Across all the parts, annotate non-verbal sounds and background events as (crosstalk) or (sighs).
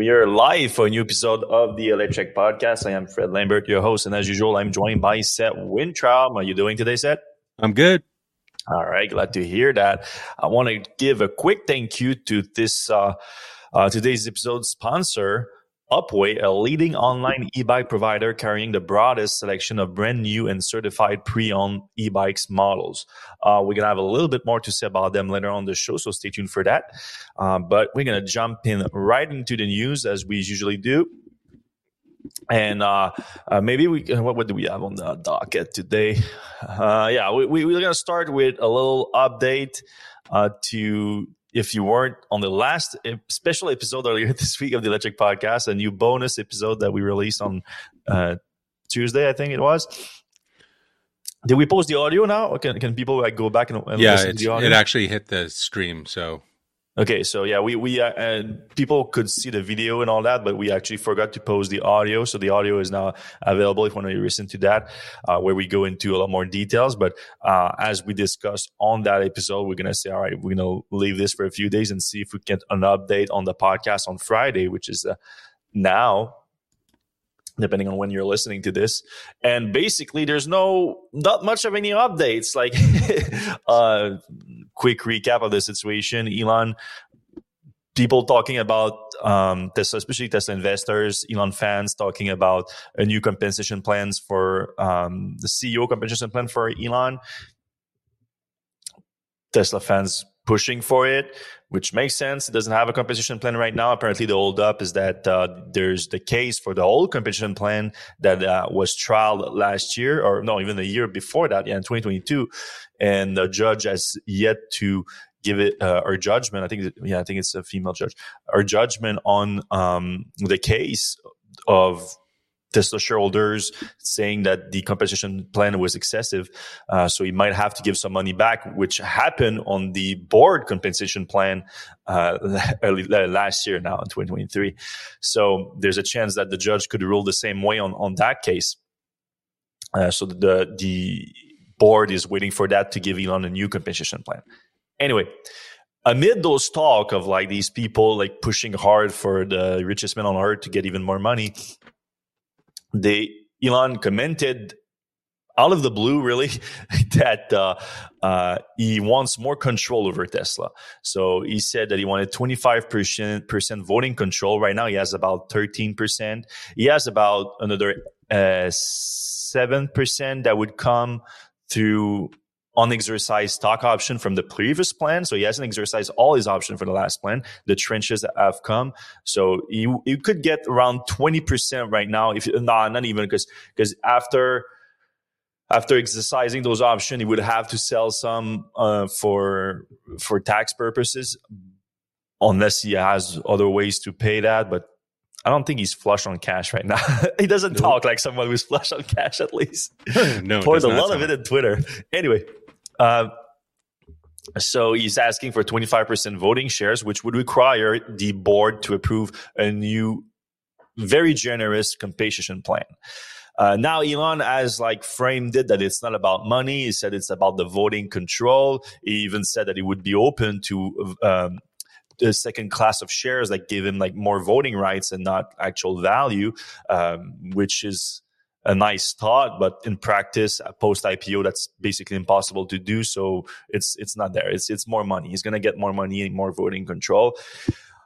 We are live for a new episode of the Electrek Podcast. I am Fred Lambert, your host, and as usual, I'm joined by Seth Weintraub. How are you doing today, Seth? I'm good. All right, glad to hear that. I want to give a quick thank you to this uh, uh, today's episode sponsor, Upway, a leading online e-bike provider carrying the broadest selection of brand new and certified pre-owned e-bikes models. Uh, we're gonna have a little bit more to say about them later on the show, so stay tuned for that. Uh, but we're gonna jump in right into the news as we usually do. And uh, uh, maybe we what, what do we have on the docket today? Uh, yeah, we, we, we're gonna start with a little update uh, to if you weren't on the last special episode earlier (laughs) this week of the Electrek Podcast, a new bonus episode that we released on uh, Tuesday, I think it was. Did we post the audio now? Or can can people like go back and, and yeah, listen to the audio? it actually hit the stream. So Okay, so yeah, we we uh, and people could see the video and all that, but we actually forgot to post the audio. So the audio is now available if you want to listen to that, uh, where we go into a lot more details. But uh, as we discussed on that episode, we're gonna say, all right, we're gonna leave this for a few days and see if we get an update on the podcast on Friday, which is uh, now depending on when you're listening to this. And basically, there's no not much of any updates. Like, (laughs) uh, quick recap of the situation: Elon, people talking about um, Tesla, especially Tesla investors, Elon fans talking about a new compensation plans for um, the CEO compensation plan for Elon. Tesla fans pushing for it, which makes sense. It doesn't have a compensation plan right now. Apparently, the hold up is that uh, there's the case for the old compensation plan that uh, was trialed last year, or no, even the year before that, yeah, in 2022, and the judge has yet to give it uh, our judgment. I think, yeah, I think it's a female judge. Our judgment on um, the case of Tesla shareholders saying that the compensation plan was excessive. Uh, so he might have to give some money back, which happened on the board compensation plan uh, (laughs) early, last year now in 2023. So there's a chance that the judge could rule the same way on, on that case. Uh, so the, the board is waiting for that to give Elon a new compensation plan. Anyway, amid those talk of like these people like pushing hard for the richest man on earth to get even more money, they Elon commented out of the blue, really, (laughs) that uh, uh, he wants more control over Tesla. So he said that he wanted 25% voting control. Right now, he has about 13%. He has about another uh, 7% that would come through unexercised stock option from the previous plan. So he hasn't exercised all his option for the last plan. The tranches have come. So you, you could get around 20% right now. If nah, not even because, because after, after exercising those options, he would have to sell some uh, for for tax purposes, unless he has other ways to pay that. But I don't think he's flush on cash right now. (laughs) he doesn't nope. talk like someone who's flush on cash, at least. (laughs) no, poured a lot of it in Twitter. Anyway, uh, so he's asking for 25% voting shares, which would require the board to approve a new, very generous compensation plan. Uh, now Elon has like framed it that it's not about money. He said it's about the voting control. He even said that he would be open to um, the second class of shares that give him like more voting rights and not actual value, um, which is a nice thought, but in practice, post IPO, that's basically impossible to do. So it's it's not there. It's it's more money. He's to get more money and more voting control.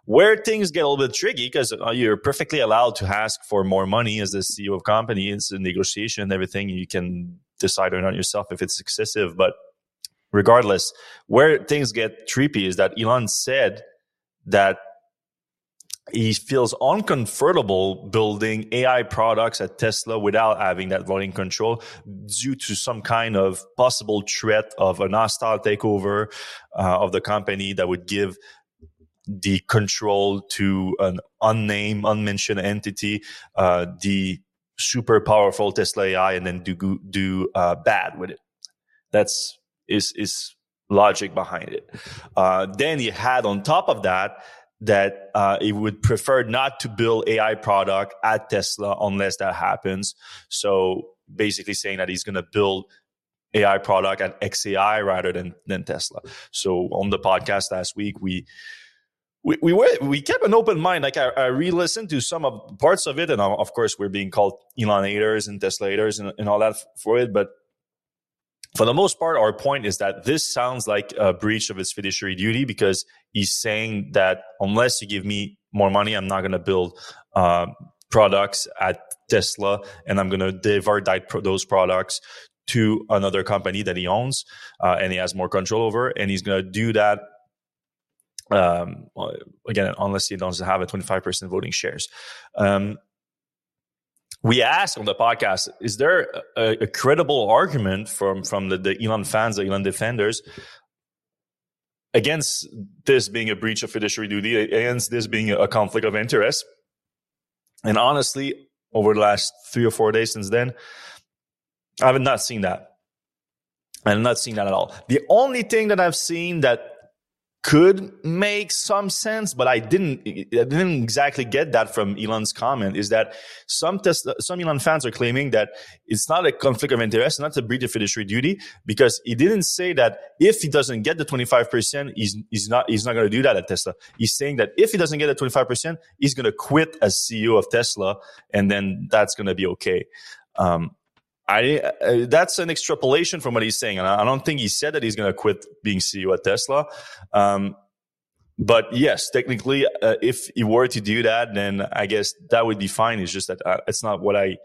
Where things get a little bit tricky because uh, you're perfectly allowed to ask for more money as the CEO of company. It's a negotiation and everything. You can decide not yourself if it's excessive. But regardless, where things get trippy is that Elon said that he feels uncomfortable building AI products at Tesla without having that voting control due to some kind of possible threat of an hostile takeover uh, of the company that would give the control to an unnamed, unmentioned entity, uh, the super powerful Tesla AI, and then do do uh, bad with it. That's is is logic behind it. Uh, then you had on top of that that uh, he would prefer not to build AI product at Tesla unless that happens. So basically saying that he's going to build AI product at XAI rather than than Tesla. So on the podcast last week, we we we were, we kept an open mind. Like I, I re-listened to some of parts of it, and of course we're being called Elon haters and Tesla haters and, and all that for it. But for the most part, our point is that this sounds like a breach of his fiduciary duty because he's saying that unless you give me more money, I'm not going to build uh, products at Tesla, and I'm going to divert that, those products to another company that he owns uh, and he has more control over, and he's going to do that um, again, unless he doesn't have a 25% voting shares. Um, we asked on the podcast, is there a, a, credible argument from, from the, the Elon fans, the Elon defenders, against this being a breach of fiduciary duty, against this being a conflict of interest? And honestly, over the last three or four days since then, I have not seen that. I have not seen that at all. The only thing that I've seen that could make some sense, but I didn't. I didn't exactly get that from Elon's comment. Is that some Tesla, some Elon fans are claiming that it's not a conflict of interest, not a breach of fiduciary duty, because he didn't say that if he doesn't get the twenty five percent, he's he's not he's not going to do that at Tesla. He's saying that if he doesn't get the twenty five percent, he's going to quit as CEO of Tesla, and then that's going to be okay. Um, I uh, that's an extrapolation from what he's saying, and I, I don't think he said that he's going to quit being CEO at Tesla. Um, but yes, technically, uh, if he were to do that, then I guess that would be fine. It's just that uh, it's not what I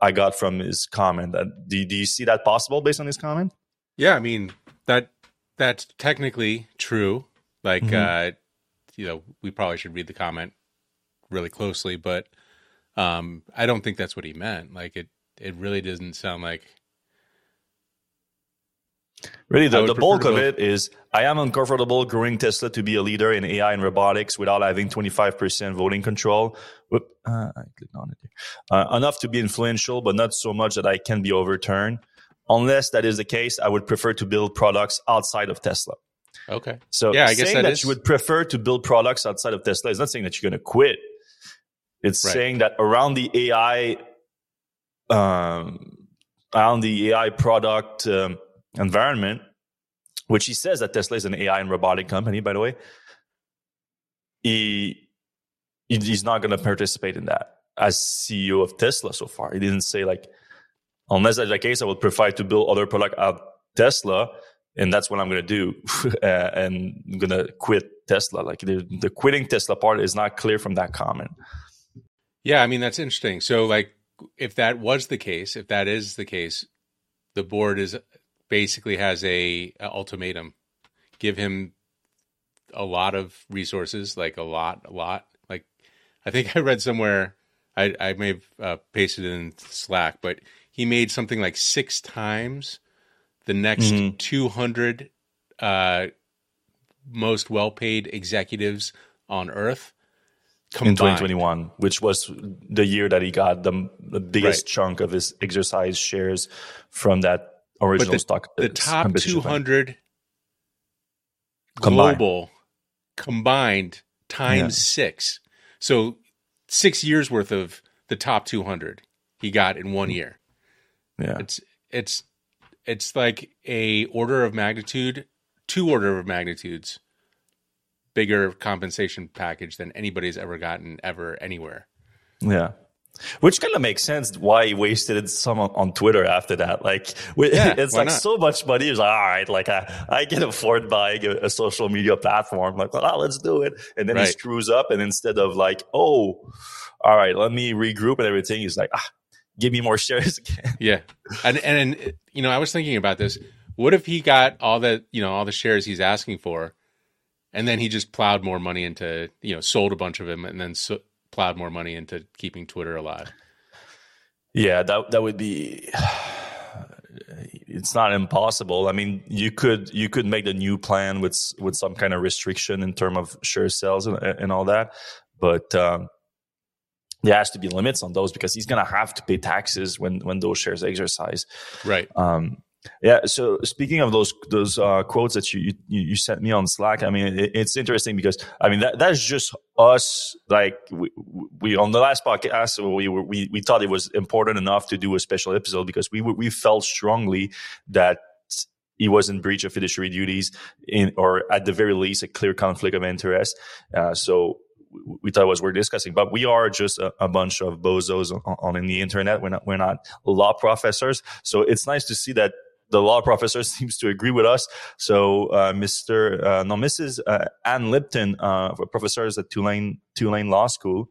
I got from his comment. Uh, do do you see that possible based on his comment? Yeah, I mean that that's technically true. Like, mm-hmm. uh, you know, we probably should read the comment really closely, but um, I don't think that's what he meant. Like it it really doesn't sound like Really, the, the bulk of it is I am uncomfortable growing Tesla to be a leader in AI and robotics without having 25% voting control. Whoop, uh, I clicked on it. Uh, enough to be influential, but not so much that I can be overturned. Unless that is the case, I would prefer to build products outside of Tesla. Okay. So yeah, I guess saying that, that is... you would prefer to build products outside of Tesla is not saying that you're going to quit. It's right. saying that around the AI um, on the AI product um, environment, which he says that Tesla is an AI and robotic company, by the way, he he's not going to participate in that as CEO of Tesla so far. He didn't say like, unless that's the case, I would prefer to build other product at Tesla, and that's what I'm going to do, (laughs) and I'm going to quit Tesla. Like the, the quitting Tesla part is not clear from that comment. Yeah, I mean that's interesting. So like if that was the case, if that is the case, the board is basically has a, a ultimatum: give him a lot of resources, like a lot, a lot. Like I think I read somewhere, I, I may have uh, pasted it in Slack, but he made something like six times the next mm-hmm. 200 uh, most well-paid executives on Earth Combined. in 2021, which was the year that he got the, the biggest right. chunk of his exercise shares from that original the, stock. The uh, top 200 combined. global combined times yeah. six. So six years worth of the top 200 he got in one mm-hmm. year. Yeah. It's, it's, it's like a order of magnitude, two order of magnitudes bigger compensation package than anybody's ever gotten ever anywhere. Yeah. Which kind of makes sense why he wasted some on, on Twitter after that. Like, yeah, (laughs) it's like not? so much money. He's like, all right, like I, I can afford buying a, a social media platform. Like, well, let's do it. And then right. he screws up. And instead of like, oh, all right, let me regroup and everything, he's like, ah, give me more (laughs) shares again. Yeah. And, and, you know, I was thinking about this. What if he got all the, you know, all the shares he's asking for and then he just plowed more money into you know sold a bunch of them and then so, plowed more money into keeping Twitter alive. Yeah, that that would be. (sighs) It's not impossible. I mean, you could you could make the new plan with with some kind of restriction in terms of share sales and, and all that, but um, there has to be limits on those because he's going to have to pay taxes when when those shares exercise. Right. Um, yeah. So speaking of those those uh, quotes that you, you, you sent me on Slack, I mean, it, it's interesting because I mean that that's just us. Like we, we on the last podcast, we were, we we thought it was important enough to do a special episode because we we felt strongly that he was in breach of fiduciary duties in, or at the very least, a clear conflict of interest. Uh, so we thought it was worth discussing, but we are just a, a bunch of bozos on, on, the internet. We're not, we're not law professors. So it's nice to see that the law professor (laughs) seems to agree with us. So, uh, Mr. Uh, no, Mrs. Uh, Ann Lipton, uh, professors at Tulane, Tulane Law School,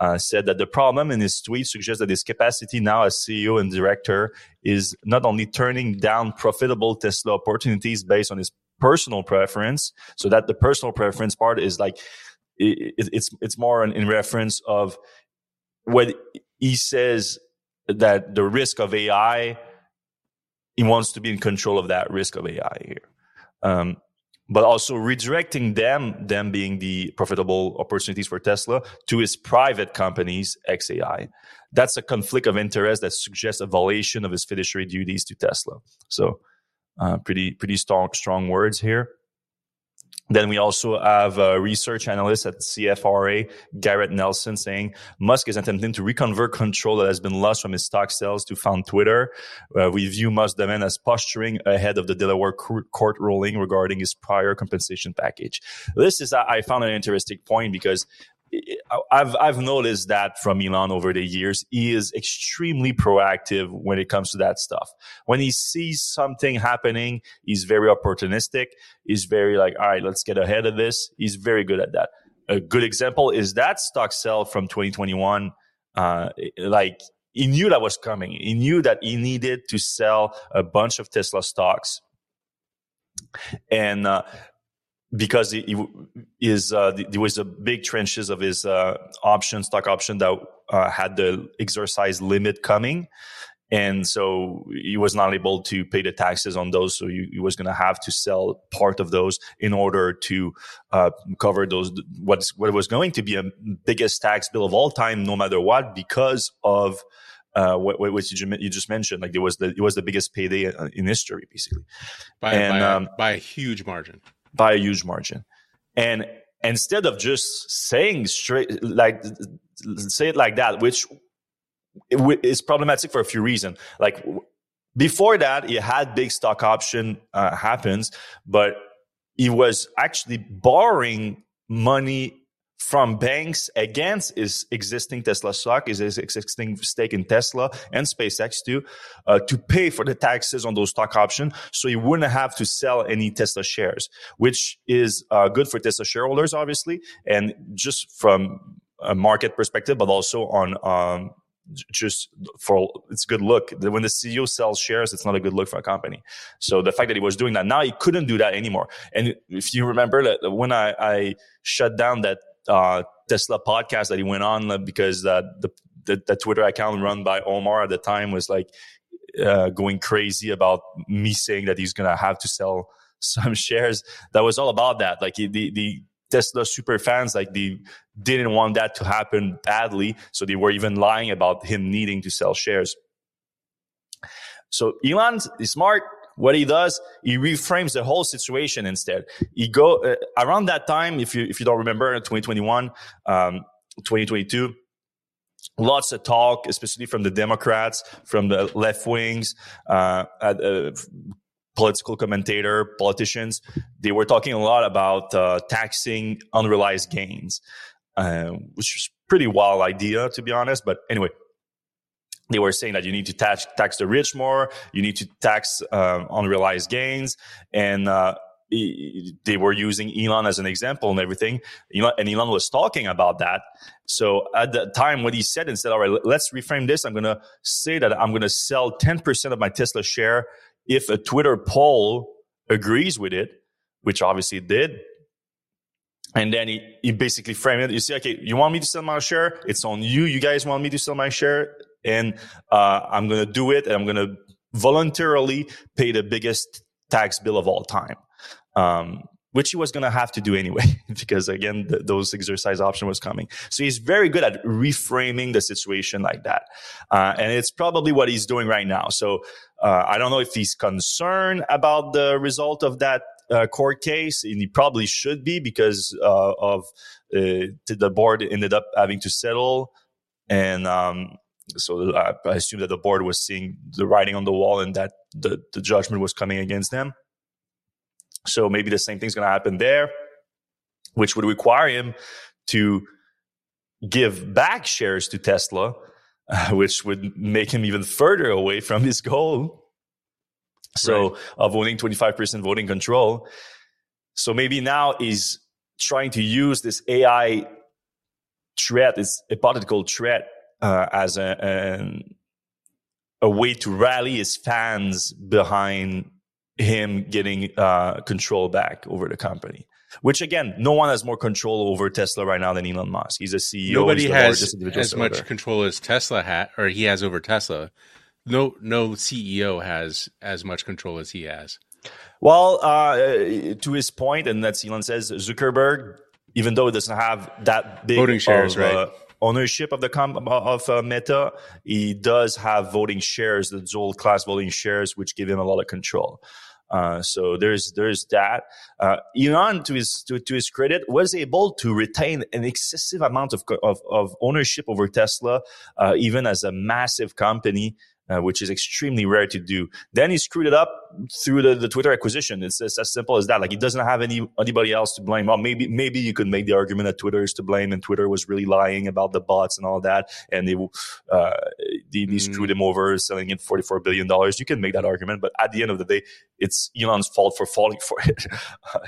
uh, said that the problem in his tweet suggests that his capacity now as CEO and director is not only turning down profitable Tesla opportunities based on his personal preference, so that the personal preference part is like it, it's it's more in, in reference of what he says that the risk of AI, he wants to be in control of that risk of AI here. Um, but also redirecting them, them being the profitable opportunities for Tesla to his private companies, XAI. That's a conflict of interest that suggests a violation of his fiduciary duties to Tesla. So, uh, pretty, pretty strong, strong words here. Then we also have a research analyst at CFRA, Garrett Nelson, saying Musk is attempting to reconvert control that has been lost from his stock sales to found Twitter. Uh, we view Musk's demand as posturing ahead of the Delaware court ruling regarding his prior compensation package. This is, I found an interesting point because I've I've noticed that from Elon over the years. He is extremely proactive when it comes to that stuff. When he sees something happening, he's very opportunistic. He's very like, all right, let's get ahead of this. He's very good at that. A good example is that stock sell from 2021. Uh, like he knew that was coming. He knew that he needed to sell a bunch of Tesla stocks. And uh, because he, he is uh, there was a big tranches of his uh, option stock option that uh, had the exercise limit coming. And so he was not able to pay the taxes on those. So he, he was going to have to sell part of those in order to uh, cover those what's what was going to be a biggest tax bill of all time no matter what because of uh, what, what you, you, just mentioned, like it was the it was the biggest payday uh, in history, basically, by, and, by, um, by a huge margin by a huge margin. And instead of just saying straight, like, say it like that, which is problematic for a few reasons. Like, before that, he had big stock option uh, happens, but he was actually borrowing money from banks against his existing Tesla stock, his existing stake in Tesla and SpaceX too, uh, to pay for the taxes on those stock options. So he wouldn't have to sell any Tesla shares, which is uh, good for Tesla shareholders, obviously, and just from a market perspective, but also on um, just for it's good look. When the ceo sells shares it's not a good look for a company. So the fact that he was doing that now he couldn't do that anymore. And if you remember that when i, I shut down that uh, Tesla podcast that he went on because uh, the, the, the Twitter account run by Omar at the time was like uh, going crazy about me saying that he's gonna have to sell (laughs) some shares. That was all about that. Like the the Tesla super fans, like they didn't want that to happen badly, so they were even lying about him needing to sell shares. So Elon is smart what he does, he reframes the whole situation instead. He go uh, around that time, if you if you don't remember, 2021, um, 2022 lots of talk, especially from the Democrats, from the left wings, uh, uh, political commentator, politicians. They were talking a lot about uh, taxing unrealized gains, uh, which is pretty wild idea to be honest. But anyway, they were saying that you need to tax, tax the rich more, you need to tax uh, unrealized gains, and uh, they were using Elon as an example and everything. And Elon was talking about that. So at the time, what he said instead, all right, let's reframe this. I'm going to say that I'm going to sell 10% of my Tesla share if a Twitter poll agrees with it, which obviously it did. And then he, he basically framed it. You see, okay, you want me to sell my share? It's on you. You guys want me to sell my share? And uh, I'm going to do it, and I'm going to voluntarily pay the biggest tax bill of all time. Um, which he was going to have to do anyway, (laughs) because again, the, those exercise option was coming. So he's very good at reframing the situation like that. Uh, and it's probably what he's doing right now. So uh, I don't know if he's concerned about the result of that uh, court case, and he probably should be because uh, of uh, the board ended up having to settle. And um, so I, I assume that the board was seeing the writing on the wall and that the, the judgment was coming against them. So maybe the same thing's going to happen there, which would require him to give back shares to Tesla, uh, (laughs) which would make him even further away from his goal. So right. of owning 25% voting control. So maybe now he's trying to use this AI threat, this hypothetical threat, uh, as a, a, a way to rally his fans behind him getting uh, control back over the company. Which again, no one has more control over Tesla right now than Elon Musk. He's a CEO. Nobody has as much control as Tesla had, or he has over Tesla. No, no CEO has as much control as he has. Well, uh, to his point, and that's Elon says Zuckerberg, even though it doesn't have that big voting shares, of, right? Uh, ownership of the comp of uh, Meta, he does have voting shares, the dual class voting shares, which give him a lot of control. Uh, so there's there's that. Uh, Elon, to his to, to, his credit, was able to retain an excessive amount of of, of ownership over Tesla, uh, even as a massive company uh, which is extremely rare to do. Then he screwed it up through the, the Twitter acquisition. It's, it's as simple as that. Like he doesn't have any anybody else to blame. Well, maybe maybe you could make the argument that Twitter is to blame, and Twitter was really lying about the bots and all that, and they uh, they, they mm. screwed him over, selling it forty four billion dollars. You can make that argument, but at the end of the day, it's Elon's fault for falling for it. (laughs)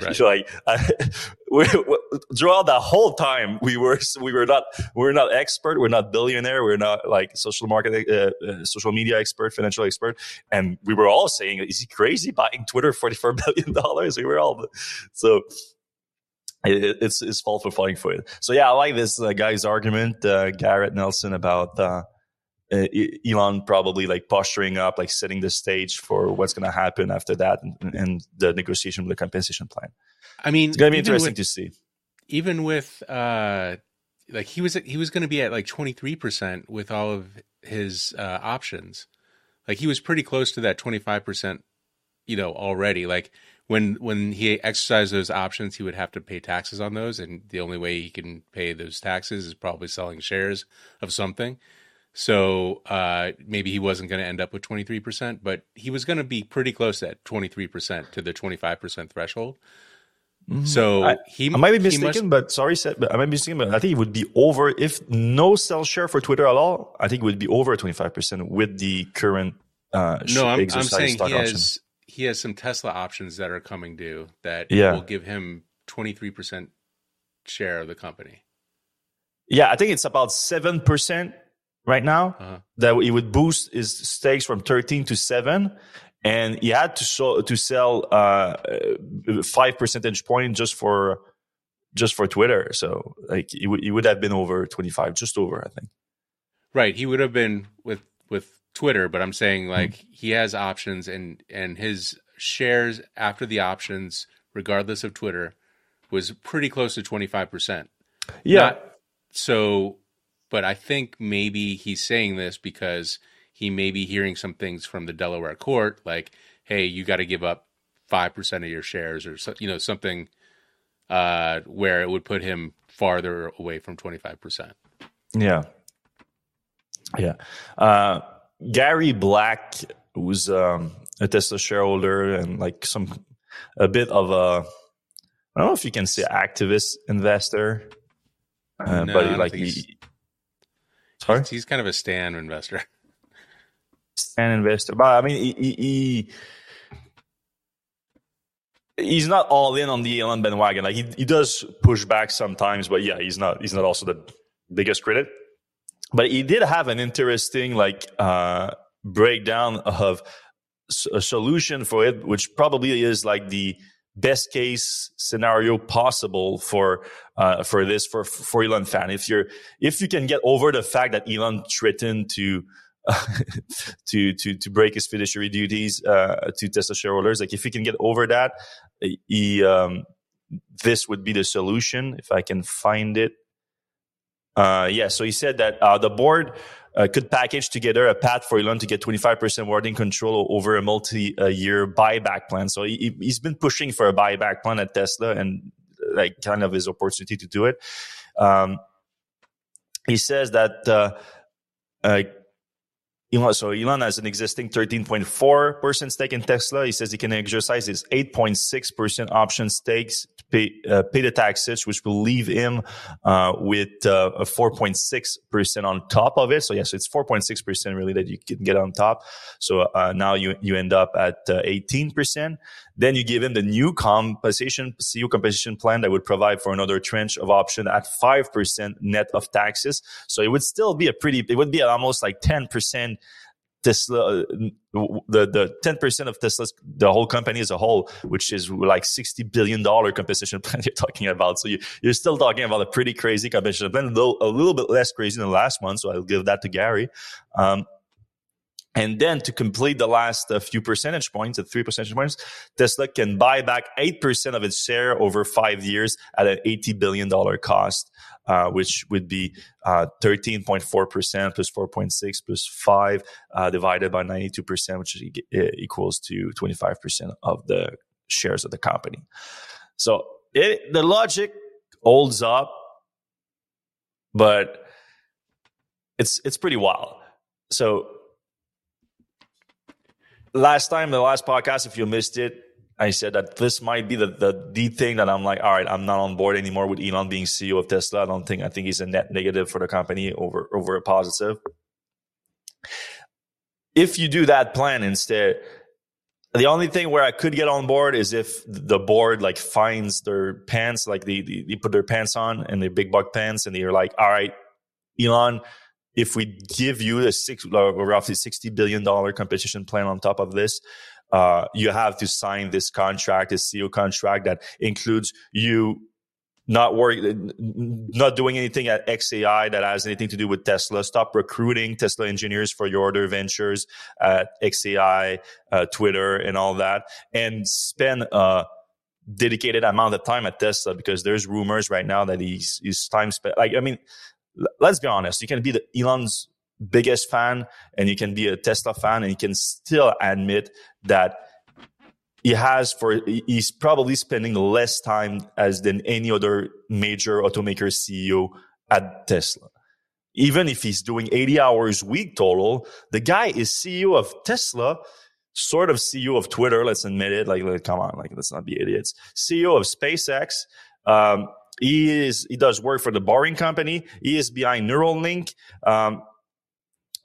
Right. like I, (laughs) we, we, throughout the whole time, we were we were not we we're not expert, we're not billionaire, we're not like social marketing, uh, uh, social media expert, financial expert, and we were all saying, "Is he crazy buying Twitter (laughs) forty four billion dollars?" We were all so. it's his fault for falling for it. So yeah, I like this uh, guy's argument, uh, Garrett Nelson, about uh, uh, Elon probably like posturing up, like setting the stage for what's going to happen after that and, and, the negotiation with the compensation plan. I mean, it's going to be interesting with, to see. Even with, uh, like he was, he was going to be at like 23% with all of his, uh, options. Like he was pretty close to that 25%, you know, already. Like when, when he exercised those options, he would have to pay taxes on those. And the only way he can pay those taxes is probably selling shares of something. So uh, maybe he wasn't going to end up with 23%, but he was going to be pretty close at 23% to the 25% threshold. Mm-hmm. So I, he I might be mistaken, must, but sorry, but I might be mistaken, but I think it would be over if no sell share for Twitter at all. I think it would be over 25% with the current uh, no, I'm, I'm saying he has, he has some Tesla options that are coming due that yeah. will give him 23% share of the company. Yeah, I think it's about 7% right now uh-huh. that he would boost his stakes from 13 to 7 and he had to show, to sell uh, 5 percentage point just for just for Twitter so like he, w- he would have been over 25 just over I think right he would have been with with Twitter but I'm saying hmm. like mm-hmm. he has options and and his shares after the options regardless of Twitter was pretty close to 25%. Yeah. Not, so but I think maybe he's saying this because he may be hearing some things from the Delaware court, like, "Hey, you got to give up five percent of your shares," or you know something uh, where it would put him farther away from twenty five percent. Yeah, yeah. Uh, Gary Black, was um, a Tesla shareholder and like some a bit of a I don't know if you can say activist investor, uh, no, but like he, Sorry? He's, kind of a Stan investor. (laughs) Stan investor, but I mean, he, he, he's not all in on the Elon bandwagon. Like he, he does push back sometimes, but yeah, he's not he's not also the biggest critic. But he did have an interesting like uh, breakdown of a solution for it, which probably is like the best case scenario possible for uh, for this for for Elon fan. If you're if you can get over the fact that Elon threatened to uh, (laughs) to to to break his fiduciary duties uh, to Tesla shareholders, like if you can get over that, he um, this would be the solution. If I can find it, uh, yeah. So he said that uh, the board uh, could package together a path for Elon to get 25% voting control over a multi-year buyback plan. So he, he's been pushing for a buyback plan at Tesla and like kind of his opportunity to do it. Um, he says that uh, uh, Elon, so Elon has an existing 13.4% stake in Tesla. He says he can exercise his 8.6% option stakes pay, uh, pay the taxes, which will leave him uh, with uh, a 4.6% on top of it. So yes, it's 4.6% really that you can get on top. So uh, now you you end up at 18%. Uh, then you give him the new compensation, CEO compensation plan that would provide for another tranche of option at 5% net of taxes. So it would still be a pretty, it would be almost like 10% Tesla, uh, the, the 10% of Tesla's, the whole company as a whole, which is like $60 billion compensation (laughs) plan you're talking about. So you, you're still talking about a pretty crazy compensation plan, though a little bit less crazy than the last one. So I'll give that to Gary. Um, and then to complete the last uh, few percentage points, at three percentage points, Tesla can buy back 8% of its share over five years at an $80 billion cost, uh, which would be uh, 13.4% plus 4.6 plus 5 uh, divided by 92%, which equals to 25% of the shares of the company. So it, the logic holds up, but it's, it's pretty wild. So last time, the last podcast, if you missed it, I said that this might be the, the the thing that I'm like, all right, I'm not on board anymore with Elon being CEO of Tesla. I don't think I think he's a net negative for the company over over a positive. If you do that plan instead, the only thing where I could get on board is if the board like finds their pants, like they, they, they put their pants on and their big buck pants, and they're like, all right, Elon, if we give you a six, roughly $60 billion competition plan on top of this, uh, you have to sign this contract, this CEO contract that includes you not working, not doing anything at XAI that has anything to do with Tesla. Stop recruiting Tesla engineers for your other ventures at XAI, uh, Twitter, and all that, and spend a dedicated amount of time at Tesla because there's rumors right now that he's, he's time spent. Like, I mean, let's be honest, you can be the Elon's biggest fan and you can be a Tesla fan and you can still admit that he has for he's probably spending less time as than any other major automaker CEO at Tesla. Even if he's doing 80 hours week total, the guy is CEO of Tesla, sort of CEO of Twitter. Let's admit it. Like, like come on, like let's not be idiots. CEO of SpaceX. Um, he is he does work for the Boring Company. He is behind Neuralink. Um,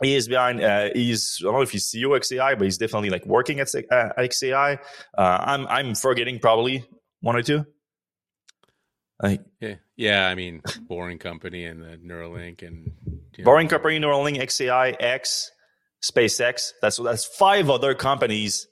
he is behind. Uh, he's I don't know if he's CEO XAI, but he's definitely like working at uh, XAI. Uh, I'm I'm forgetting probably one or two. Like yeah, yeah. I mean, Boring Company and the Neuralink and you know. Boring Company, Neuralink, XAI, X, SpaceX. That's that's five other companies.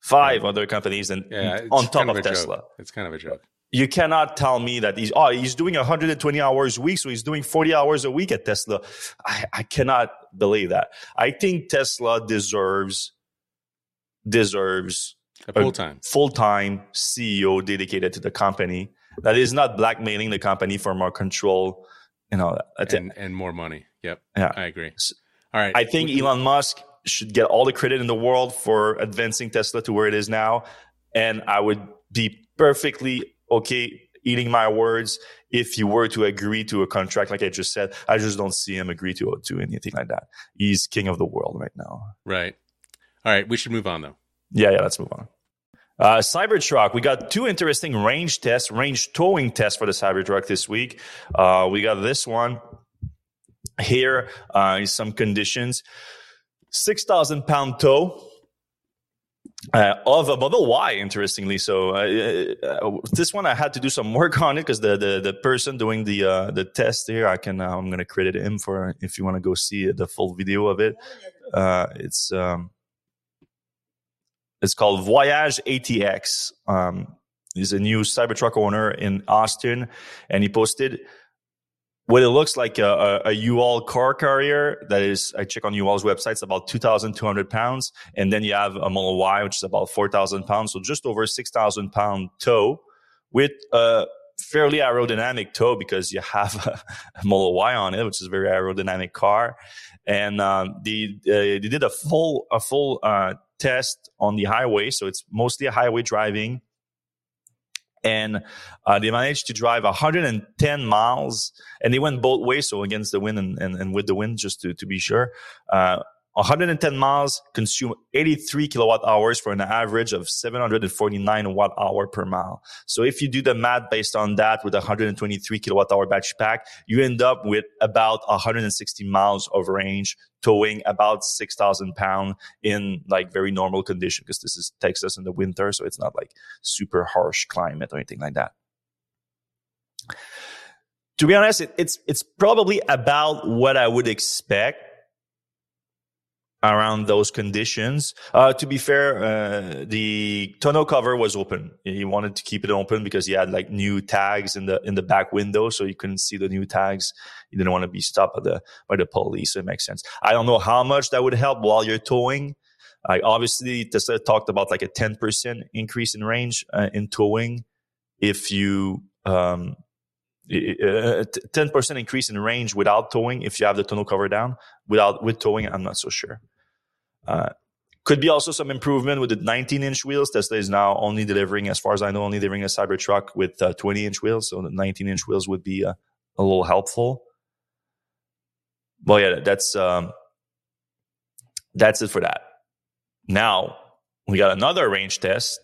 Five yeah. other companies, and yeah, on top of, of Tesla. Joke. It's kind of a joke you cannot tell me that he's oh he's doing 120 hours a week so he's doing 40 hours a week at tesla. I, I cannot believe that. I think tesla deserves deserves a full-time. full-time ceo dedicated to the company that is not blackmailing the company for more control you know that's and, and more money. Yep. Yeah. I agree. All right. I think elon musk should get all the credit in the world for advancing tesla to where it is now and i would be perfectly okay eating my words if you were to agree to a contract like i just said i just don't see him agree to to anything like that. He's king of the world right now. Right. All right we should move on though. Yeah yeah let's move on. Uh, Cybertruck, we got two interesting range tests, range towing tests for the Cybertruck this week. Uh, we got this one here uh, in some conditions. 6,000 pound tow, uh, of a Model Y, interestingly. So uh, uh, this one I had to do some work (laughs) on it because the, the the person doing the uh, the test here, I can uh, I'm going to credit him for if you want to go see the full video of it. Uh, it's um, it's called Voyage ATX. Um, he's a new Cybertruck owner in Austin, and he posted what it looks like a, a, a U-Haul car carrier that is, I check on U-Haul's website, it's about 2,200 pounds. And then you have a Model Y, which is about 4,000 pounds. So just over 6,000 pound tow with a fairly aerodynamic tow because you have (laughs) a, a Model Y on it, which is a very aerodynamic car. And, um, they, uh, they did a full, a full, uh, test on the highway. So it's mostly a highway driving and uh, they managed to drive 110 miles and they went both ways so against the wind and, and, and with the wind just to, to be sure. Uh, 110 miles consume 83 kilowatt hours for an average of 749 watt hour per mile. So if you do the math based on that with a 123 kilowatt hour battery pack, you end up with about 160 miles of range, towing about 6,000 pound in like very normal condition because this is Texas in the winter. So it's not like super harsh climate or anything like that. To be honest, it, it's, it's probably about what I would expect around those conditions. Uh, to be fair, uh, the tonneau cover was open. He wanted to keep it open because he had like new tags in the in the back window, so you couldn't see the new tags. He didn't want to be stopped by the by the police. So it makes sense. I don't know how much that would help while you're towing. Like obviously, Tesla talked about like a ten percent increase in range uh, in towing if you um, 10% increase in range without towing if you have the tonneau cover down without with towing i'm not so sure uh, could be also some improvement with the 19 inch wheels tesla is now only delivering as far as i know only delivering a cybertruck with uh, 20 inch wheels so the 19 inch wheels would be uh, a little helpful well yeah that's um, that's it for that now we got another range test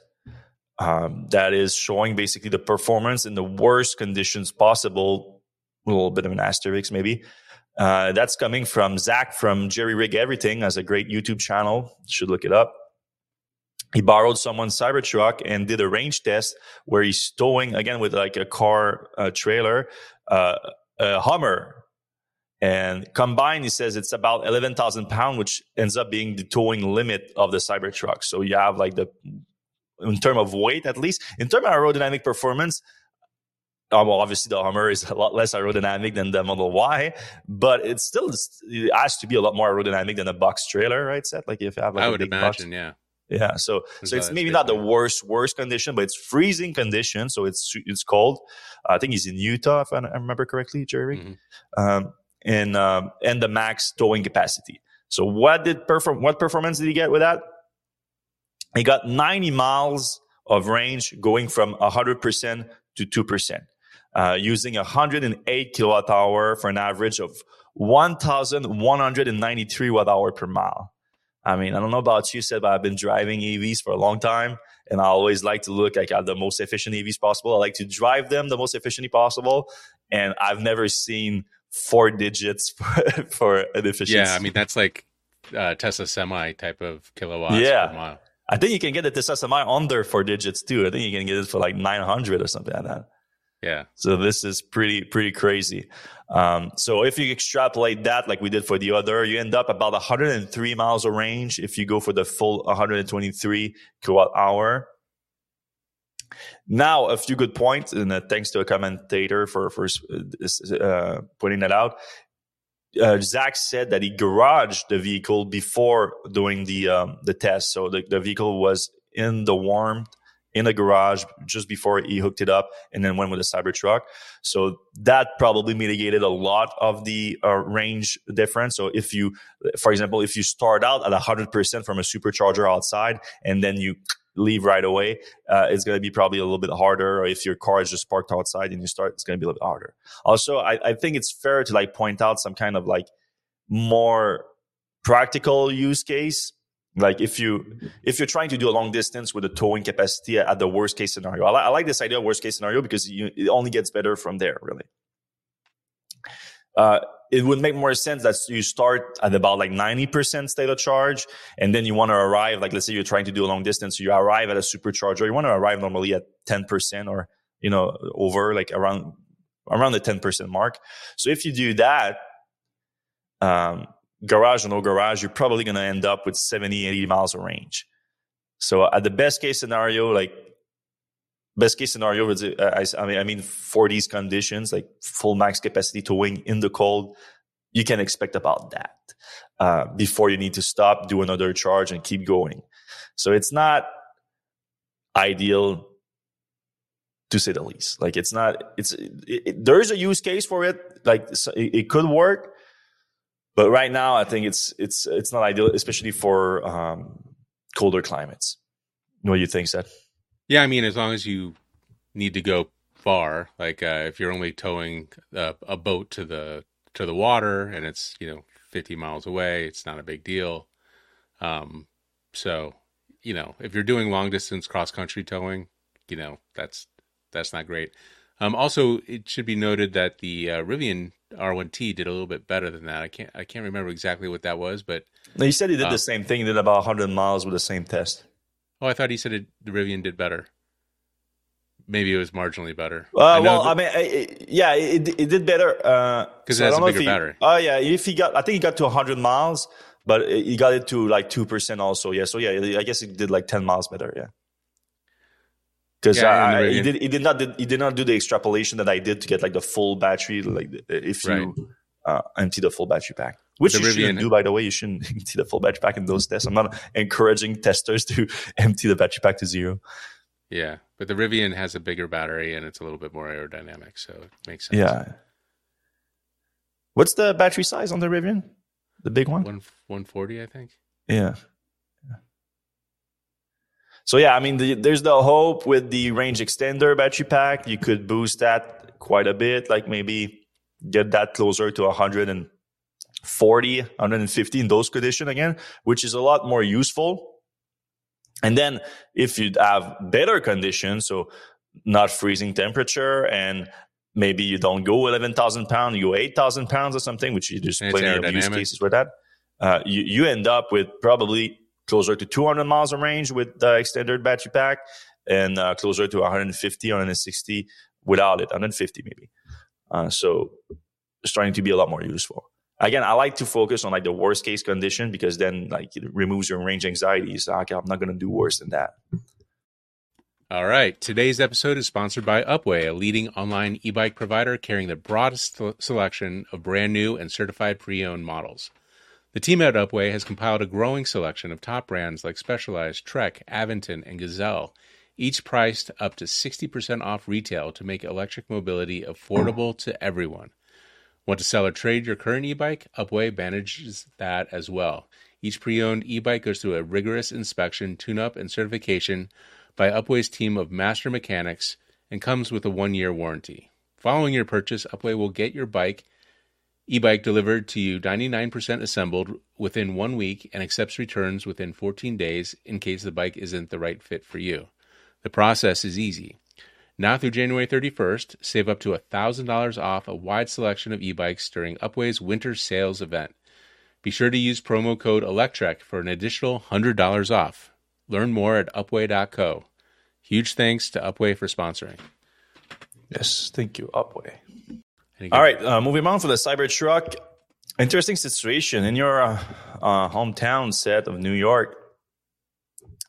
um, that is showing basically the performance in the worst conditions possible. A little bit of an asterisk, maybe. Uh, that's coming from Zach from Jerry Rig Everything, has a great YouTube channel. should look it up. He borrowed someone's Cybertruck and did a range test where he's towing again with like a car uh, trailer, uh, a Hummer. And combined, he says it's about 11,000 pounds, which ends up being the towing limit of the Cybertruck. So you have like the in terms of weight, at least. In terms of aerodynamic performance, uh, well, obviously the Hummer is a lot less aerodynamic than the Model Y, but it still it has to be a lot more aerodynamic than a box trailer, right? Set like if you have like I a would big imagine, box. yeah. Yeah, so so it's maybe not the worst worst condition, but it's freezing condition, so it's it's cold. I think he's in Utah, if I, remember correctly, Jerry. Mm-hmm. Um, and um, and the max towing capacity. So what did perform? What performance did he get with that? He got 90 miles of range going from 100% to 2%, uh, using 108 kilowatt hour for an average of 1,193 watt hour per mile. I mean, I don't know about you, Seb, but I've been driving EVs for a long time, and I always like to look like at the most efficient EVs possible. I like to drive them the most efficiently possible, and I've never seen four digits (laughs) for, for an efficiency. Yeah, I mean that's like uh, Tesla semi type of kilowatts yeah. per mile. I think you can get it to Semi under four digits too. I think you can get it for like 900 or something like that. Yeah. So this is pretty, pretty crazy. Um, so if you extrapolate that like we did for the other, you end up about 103 miles of range if you go for the full 123 kilowatt hour. Now, a few good points, and uh, thanks to a commentator for, for uh, pointing that out uh, Zach said that he garaged the vehicle before doing the um, the test. So the, the vehicle was in the warmth in the garage just before he hooked it up and then went with a Cybertruck. So that probably mitigated a lot of the uh, range difference. So if you, for example, if you start out at 100% from a supercharger outside and then you leave right away, uh, it's going to be probably a little bit harder. Or if your car is just parked outside and you start, it's going to be a little bit harder. Also, I, I think it's fair to like point out some kind of like more practical use case. Like if you if you're trying to do a long distance with a towing capacity at the worst case scenario, I, li- I like this idea of worst case scenario because you, it only gets better from there, really. Uh, it would make more sense that you start at about like 90% state of charge and then you want to arrive like let's say you're trying to do a long distance so you arrive at a supercharger you want to arrive normally at 10% or you know over like around around the 10% mark so if you do that um, garage or no garage you're probably going to end up with 70 80 miles of range. So at the best case scenario like best case scenario uh, I, mean I mean for these conditions like full max capacity towing in the cold you can expect about that uh, before you need to stop do another charge and keep going. So it's not ideal to say the least. Like it's not it's it, it, there's a use case for it like it, it, could work but right now i think it's it's it's not ideal especially for um, colder climates what do you think seth yeah, I mean, as long as you need to go far, like uh, if you're only towing a, a boat to the to the water and it's you know 50 miles away. It's not a big deal. Um, so, you know, if you're doing long distance cross country towing, you know, that's that's not great. Um, also, it should be noted that the uh, Rivian R1T did a little bit better than that. I can't I can't remember exactly what that was, but no, he said he did the same thing. He did about 100 miles with the same test. Oh, I thought he said it, the Rivian did better. Maybe it was marginally better. Uh, I well, I mean, it, yeah, it, it did better because uh, so it has a bigger he, battery. Oh yeah, if he got, I think he got to 100 miles, but he got it to like two percent also. Yeah, so yeah, I guess he did like 10 miles better. Yeah because yeah, uh, he did he did not did, he did not do the extrapolation that I did to get like the full battery like if you right. uh, empty the full battery pack. Which the you Rivian, shouldn't do by the way. You shouldn't (laughs) empty the full battery pack in those tests. I'm not encouraging testers to (laughs) empty the battery pack to zero. Yeah but the Rivian has a bigger battery and it's a little bit more aerodynamic so it makes sense. Yeah. What's the battery size on the Rivian? The big one, one 140 I think. Yeah so yeah, I mean, the, there's the hope with the range extender battery pack, you could boost that quite a bit, like maybe get that closer to 140, 150 in those conditions again, which is a lot more useful. And then if you have better conditions, so not freezing temperature and maybe you don't go 11,000 pounds, you go 8,000 pounds or something, which there's plenty of use cases for that. Uh, you, you end up with probably closer to 200 miles of range with the extended battery pack and uh, closer to 150 160 without it 150 maybe uh, so starting to be a lot more useful again i like to focus on like the worst case condition because then like it removes your range anxiety so okay, i'm not going to do worse than that all right. Today's episode is sponsored by Upway, a leading online e bike provider carrying the broadest selection of brand new and certified pre owned models. The team at Upway has compiled a growing selection of top brands like Specialized, Trek, Aventon, and Gazelle, each priced up to 60% off retail to make electric mobility affordable to everyone. Want to sell or trade your current e bike? Upway manages that as well. Each pre owned e bike goes through a rigorous inspection, tune up, and certification by Upway's team of master mechanics and comes with a one year warranty. Following your purchase, Upway will get your bike e-bike delivered to you 99% assembled within one week and accepts returns within 14 days in case the bike isn't the right fit for you. The process is easy. Now through January 31st, save up to $1,000 off a wide selection of e-bikes during Upway's winter sales event. Be sure to use promo code ELECTREK for an additional $100 off. Learn more at upway.co. Huge thanks to Upway for sponsoring. Yes, thank you, Upway. All right, uh, moving on for the Cybertruck. Interesting situation in your uh, uh, hometown set of New York.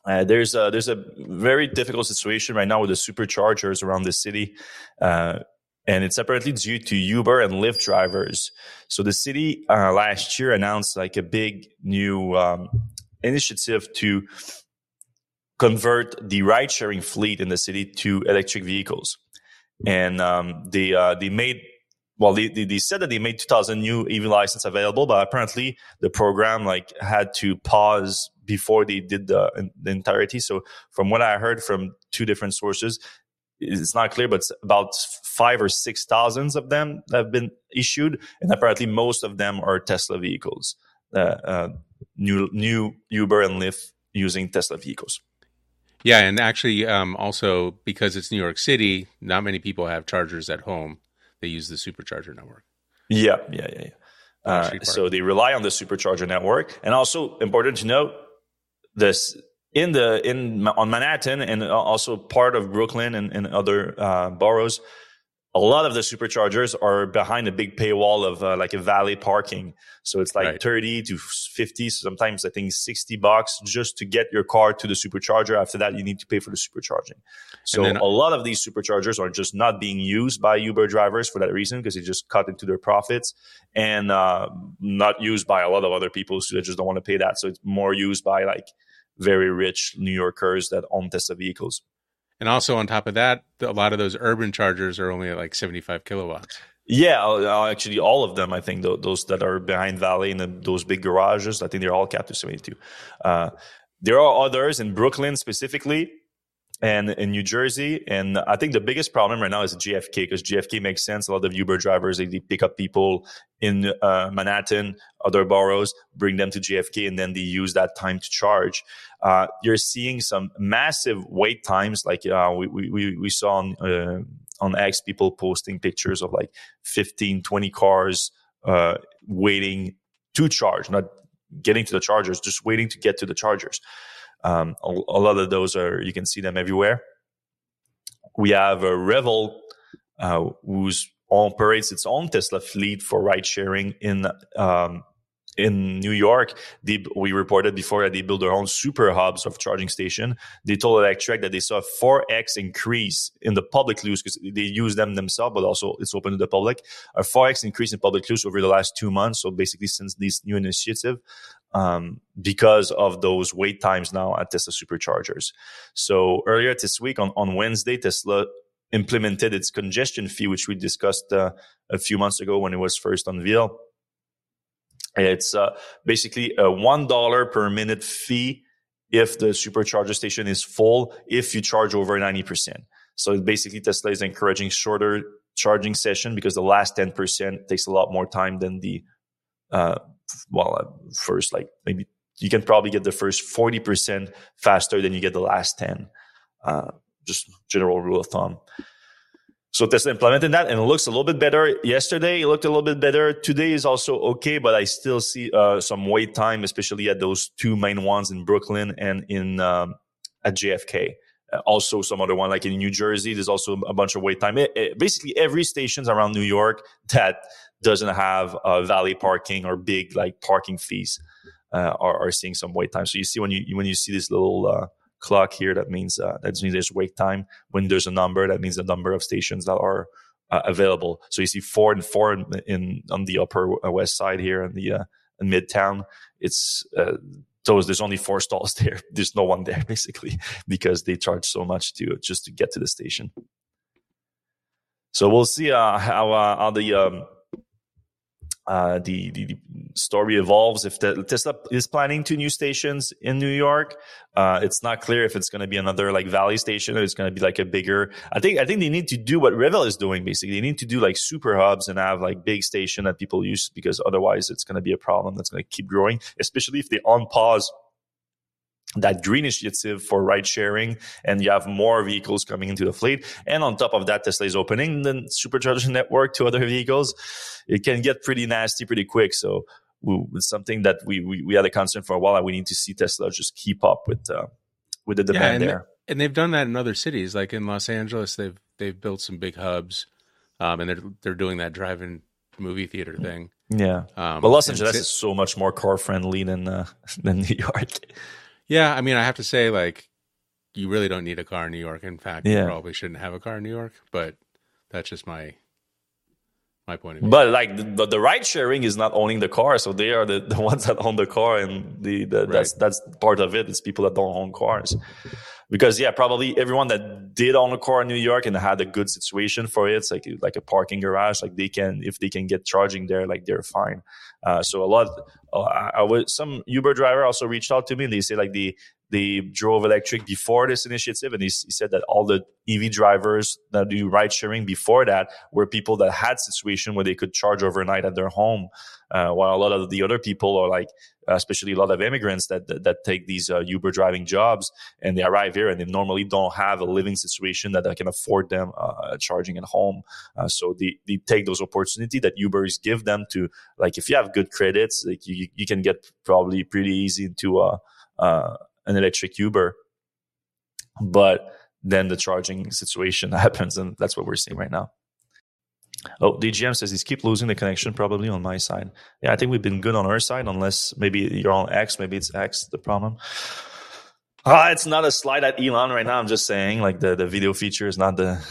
Uh, there's a, there's a very difficult situation right now with the superchargers around the city, uh, and it's apparently due to Uber and Lyft drivers. So the city uh, last year announced like a big new um, initiative to convert the ride sharing fleet in the city to electric vehicles, and um, they they made well, they, they, they, said that they made 2,000 new EV license available, but apparently the program like had to pause before they did the, the entirety. So from what I heard from two different sources, it's not clear, but about five or six thousands of them have been issued, and apparently most of them are Tesla vehicles. Uh, uh, new new Uber and Lyft using Tesla vehicles. Yeah, and actually, um, also because it's New York City, not many people have chargers at home they use the supercharger network. Yeah, yeah, yeah. yeah. Uh, so they rely on the supercharger network, and also important to note this in the in on Manhattan and also part of Brooklyn and, and other uh, boroughs a lot of the superchargers are behind a big paywall of uh, like a valet parking. So it's like right. 30 to 50, sometimes I think 60 bucks just to get your car to the supercharger. After that, you need to pay for the supercharging. So then, a lot of these superchargers are just not being used by Uber drivers for that reason because they just cut into their profits and uh, not used by a lot of other people who just don't want to pay that. So it's more used by like very rich New Yorkers that own Tesla vehicles. And also on top of that, a lot of those urban chargers are only at like 75 kilowatts. Yeah, uh, uh, actually, all of them. I think those that are behind Valley and those big garages. I think they're all capped to 72. Uh, there are others in Brooklyn specifically. And in New Jersey. And I think the biggest problem right now is JFK because JFK makes sense. A lot of Uber drivers they, pick up people in uh, Manhattan, other boroughs, bring them to JFK, and then they use that time to charge. Uh, you're seeing some massive wait times, like uh, we, we we saw on uh, on X people posting pictures of like 15, 20 cars uh, waiting to charge, not getting to the chargers, just waiting to get to the chargers. Um, a, a, lot of those are you can see them everywhere. We have a Revel, uh, who's operates its own Tesla fleet for ride sharing in um, in New York, they, we reported before that they built their own super hubs of charging station. They told Electrek that they saw a 4x increase in the public use because they use them themselves, but also it's open to the public. A 4x increase in public use over the last two months. So basically, since this new initiative, um, because of those wait times now at Tesla superchargers. So earlier this week on, on Wednesday, Tesla implemented its congestion fee, which we discussed uh, a few months ago when it was first unveiled it's uh, basically a one dollar per minute fee if the supercharger station is full. If you charge over ninety percent, so basically Tesla is encouraging shorter charging session because the last ten percent takes a lot more time than the uh, well uh, first like maybe you can probably get the first forty percent faster than you get the last ten. Uh, just general rule of thumb. So Tesla implemented that and it looks a little bit better. Yesterday it looked a little bit better. Today is also okay, but I still see uh, some wait time, especially at those two main ones in Brooklyn and in um, at JFK. Uh, also, some other one like in New Jersey, there's also a bunch of wait time. It, it, basically, every stations around New York that doesn't have uh, valley parking or big like parking fees uh, are, are, seeing some wait time. So you see when you when you see this little uh, clock here. That means uh, that means there's wait time. When there's a number, that means the number of stations that are uh, available. So you see four and four in, in on the upper uh, west side here in the uh, in Midtown. It's those there's only four stalls (laughs) there. There's no one there basically (laughs) because they charge so much to just to get to the station. So we'll see uh, how uh, how the um, uh, the, the, the story evolves. If the, Tesla is planning two new stations in New York, uh, it's not clear if it's going to be another like Valley station or it's going to be like a bigger. I think I think they need to do what Revel is doing. Basically, they need to do like super hubs and have like big station that people use because otherwise it's going to be a problem that's going to keep growing. Especially if they on pause that green initiative for ride sharing and you have more vehicles coming into the fleet. And on top of that, Tesla is opening the supercharger network to other vehicles. It can get pretty nasty pretty quick. So we, it's something that we, we, we, had a concern for a while and we need to see Tesla just keep up with, uh, with the demand yeah, and there. and they've done that in other cities, like in Los Angeles, they've, they've built some big hubs. Um, and they're, they're doing that drive-in movie theater thing. Yeah. Um, but Los Angeles is so much more car friendly than, uh, (laughs) than New York. Yeah, I mean, I have to say, like, you really don't need a car in New York. In fact, yeah. you probably shouldn't have a car in New York. But that's just my my point of view. But like the, the ride sharing is not owning the car, so they are the, the (laughs) ones that own the car, and the, the right. that's that's part of it. It's people that don't own cars. Because yeah, probably everyone that did own a car in New York and had a good situation for it, like like a parking garage, like they can if they can get charging there, like they're fine. Uh, so a lot, uh, I, was some Uber driver also reached out to me and they say like the they drove electric before this initiative, and he, he, said that all the EV drivers that do ride sharing before that were people that had situation where they could charge overnight at their home, uh, while a lot of the other people are like, especially a lot of immigrants that that, that take these uh, Uber driving jobs and they arrive here and they normally don't have a living situation that can afford them uh, charging at home. Uh, so they, they take those opportunity that Ubers give them to like if you have good credits, like you you can get probably pretty easy into a uh, an electric Uber. But then the charging situation (laughs) happens, and that's what we're seeing right now. Oh, DGM says he's keep losing the connection probably on my side. Yeah, I think we've been good on our side, unless maybe you're on X, maybe it's X the problem. Ah, it's not a slide at Elon right now. I'm just saying, like the, the video feature is not the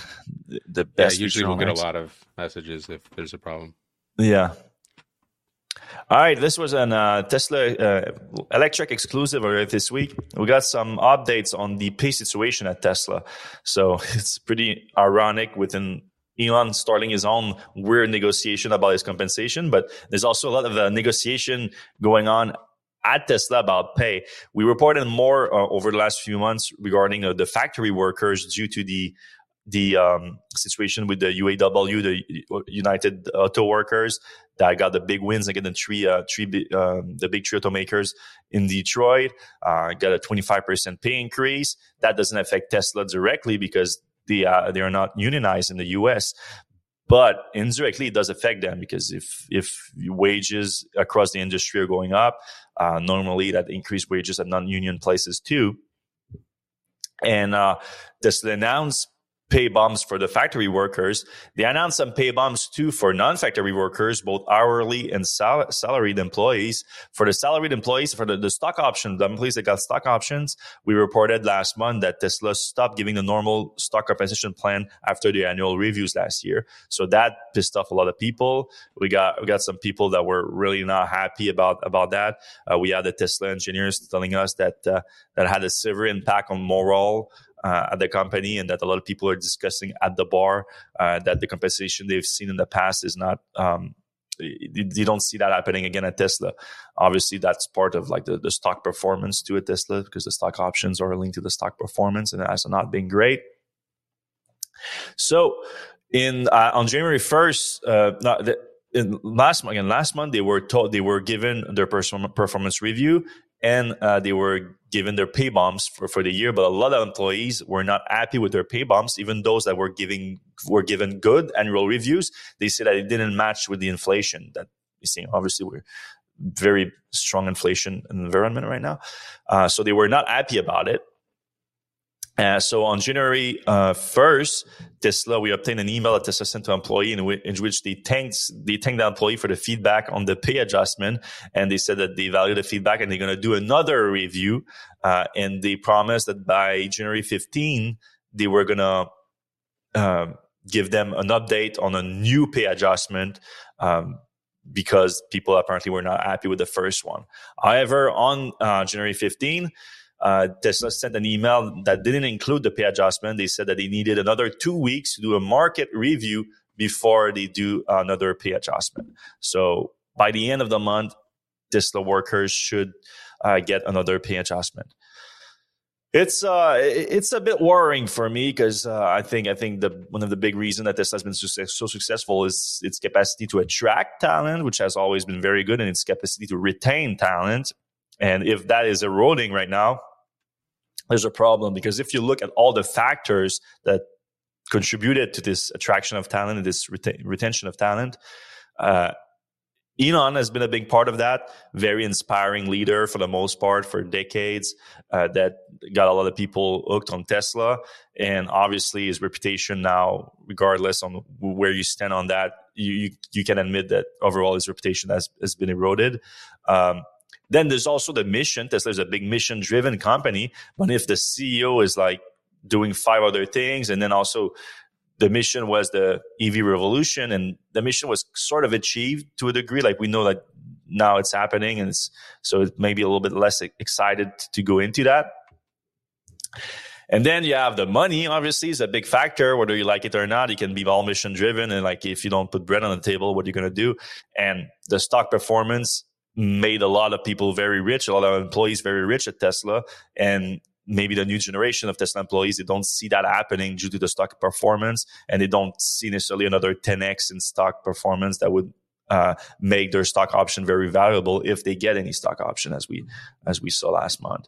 the best. Yeah, usually we'll get X. a lot of messages if there's a problem. Yeah, all right, this was an uh, Tesla uh, Electrek exclusive this week. We got some updates on the pay situation at Tesla. So (laughs) it's pretty ironic within Elon starting his own weird negotiation about his compensation, but there's also a lot of uh, negotiation going on at Tesla about pay. We reported more uh, over the last few months regarding uh, the factory workers due to the the um, situation with the UAW, the United Auto Workers, that got the big wins against the three, uh, three um, the big three automakers in Detroit. Uh, got a 25% pay increase. That doesn't affect Tesla directly because they uh, they are not unionized in the U.S. But indirectly, it does affect them because if if wages across the industry are going up, uh, normally that increase wages at non-union places too. And uh, Tesla announced pay bumps for the factory workers. They announced some pay bumps too for non-factory workers, both hourly and sal- salaried employees. For the salaried employees, for the, the stock options, the employees that got stock options, we reported last month that Tesla stopped giving the normal stock compensation plan after the annual reviews last year. So that pissed off a lot of people. We got we got some people that were really not happy about about that. Uh, we had the Tesla engineers telling us that uh, that had a severe impact on morale uh, at the company and that a lot of people are discussing at the bar uh, that the compensation they've seen in the past is not um, you don't see that happening again at Tesla. Obviously, that's part of like the, the stock performance to a Tesla because the stock options are linked to the stock performance and it has not been great. So, in uh, on January first, uh, not the, in last month, again last month they were told they were given their personal performance review and uh, they were given their pay bumps for, for the year. But a lot of employees were not happy with their pay bumps, even those that were giving were given good annual reviews. They said that it didn't match with the inflation that you see. Obviously, we're very strong inflation environment right now, uh, so they were not happy about it. Uh, so on January uh, 1st, Tesla, we obtained an email that Tesla sent to employee in, w- in which they thanked, they thanked the employee for the feedback on the pay adjustment. And they said that they value the feedback and they're going to do another review. Uh, and they promised that by January 15, they were going to um, give them an update on a new pay adjustment. Um, because people apparently were not happy with the first one. However, on uh, January 15, uh, Tesla sent an email that didn't include the pay adjustment. They said that they needed another two weeks to do a market review before they do another pay adjustment. So by the end of the month, Tesla workers should uh, get another pay adjustment. It's uh, it's a bit worrying for me because uh, I think I think the one of the big reasons that this has been so successful is its capacity to attract talent, which has always been very good, and its capacity to retain talent. And if that is eroding right now, there's a problem because if you look at all the factors that contributed to this attraction of talent and this retention of talent, uh, Elon has been a big part of that. Very inspiring leader for the most part for decades uh, that got a lot of people hooked on Tesla. And obviously, his reputation now, regardless on where you stand on that, you you, you can admit that overall his reputation has has been eroded. Um, then there's also the mission. Tesla's a big mission driven company. But if the CEO is like doing five other things and then also the mission was the EV revolution and the mission was sort of achieved to a degree. Like we know that now it's happening and it's so it may be a little bit less excited to go into that. And then you have the money, obviously, is a big factor, whether you like it or not. You can be all mission driven. And like, if you don't put bread on the table, what are you going to do? And the stock performance made a lot of people very rich, a lot of employees very rich at Tesla. And maybe the new generation of Tesla employees, they don't see that happening due to the stock performance and they don't see necessarily another 10x in stock performance that would uh, make their stock option very valuable if they get any stock option as we as we saw last month.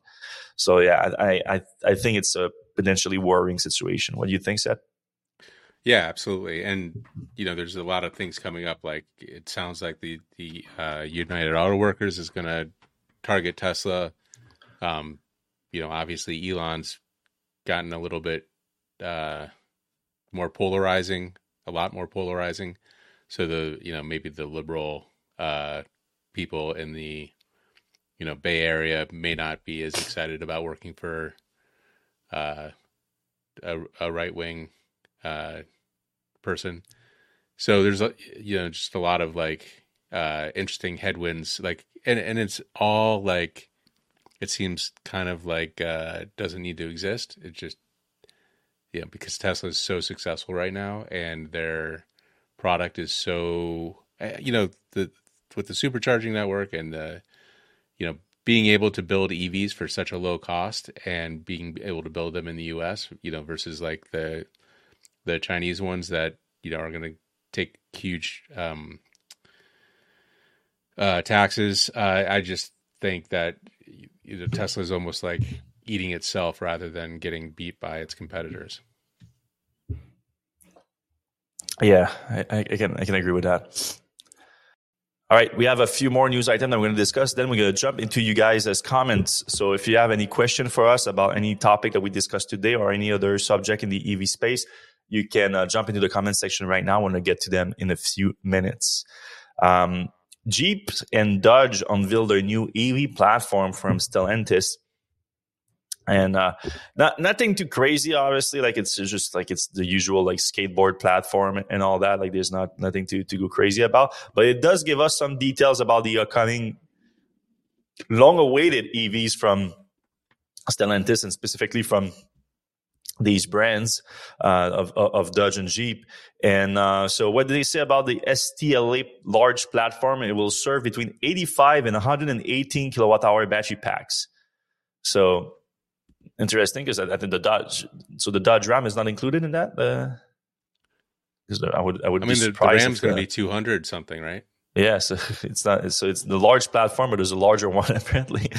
So yeah, I I I think it's a potentially worrying situation. What do you think, Seth? Yeah, absolutely. And you know, there's a lot of things coming up. Like it sounds like the the uh, United Auto Workers is going to target Tesla. Um, you know, obviously Elon's gotten a little bit uh, more polarizing, a lot more polarizing. So the you know maybe the liberal uh, people in the you know Bay Area may not be as excited about working for uh, a, a right wing uh, person. So there's a you know just a lot of like uh interesting headwinds like and and it's all like it seems kind of like uh doesn't need to exist. It just yeah, because Tesla is so successful right now and their product is so uh, you know the with the supercharging network and the you know being able to build EVs for such a low cost and being able to build them in the US, you know, versus like the the Chinese ones that, you know, are going to take huge um, uh, taxes. Uh, I just think that you know, Tesla is almost like eating itself rather than getting beat by its competitors. Yeah, I, I can I can agree with that. All right, we have a few more news items that we're going to discuss. Then we're going to jump into you guys as comments. So if you have any question for us about any topic that we discussed today or any other subject in the EV space, you can uh, jump into the comment section right now. We're going to get to them in a few minutes. Um, Jeep and Dodge unveiled their new EV platform from Stellantis and uh not nothing too crazy obviously like it's just like it's the usual like skateboard platform and all that like there's not nothing to to go crazy about but it does give us some details about the upcoming long awaited evs from stellantis and specifically from these brands uh, of, of Dodge and Jeep. And uh, so, what do they say about the STLA large platform? It will serve between 85 and 118 kilowatt hour battery packs. So, interesting because I, I, think the Dodge, so the Dodge Ram is not included in that. Uh, I would, I would. I mean, the, the Ram's going to be two hundred something, right? Yeah, so (laughs) it's not. So it's the large platform, but there's a larger (laughs) one apparently,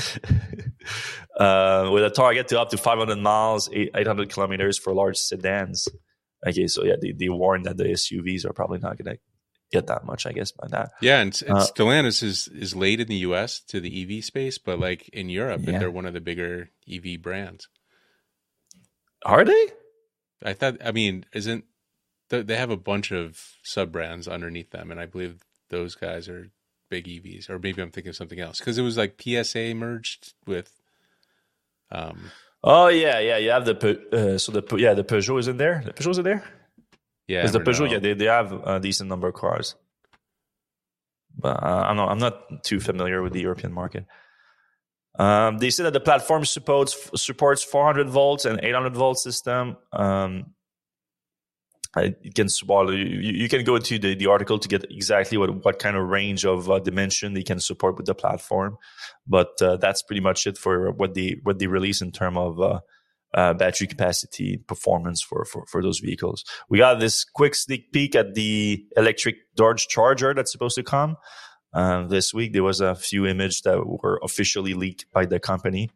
(laughs) uh, with a target to up to 500 miles, 800 kilometers for large sedans. Okay, so yeah, they, they warn that the SUVs are probably not going to get that much, I guess, by that. Yeah, and, and uh, Stellantis is is late in the U.S. to the EV space, but like in Europe, yeah. they're one of the bigger EV brands. Are they? I thought. I mean, isn't they have a bunch of sub brands underneath them, and I believe those guys are big EVs, or maybe I'm thinking of something else because it was like PSA merged with. Um, oh yeah, yeah, you have the uh, so the yeah the Peugeot is in there. The Peugeot's in there. Yeah, because the Peugeot, yeah, they, they have a decent number of cars. But uh, I'm not I'm not too familiar with the European market. Um, they say that the platform supports supports 400 volts and 800 volt system. Um, can well, you, you, can go into the, the article to get exactly what, what kind of range of uh, dimension they can support with the platform, but uh, that's pretty much it for what they what they release in terms of uh, uh, battery capacity performance for, for, for those vehicles. We got this quick sneak peek at the electric Dodge Charger that's supposed to come. Uh, this week, there was a few images that were officially leaked by the company.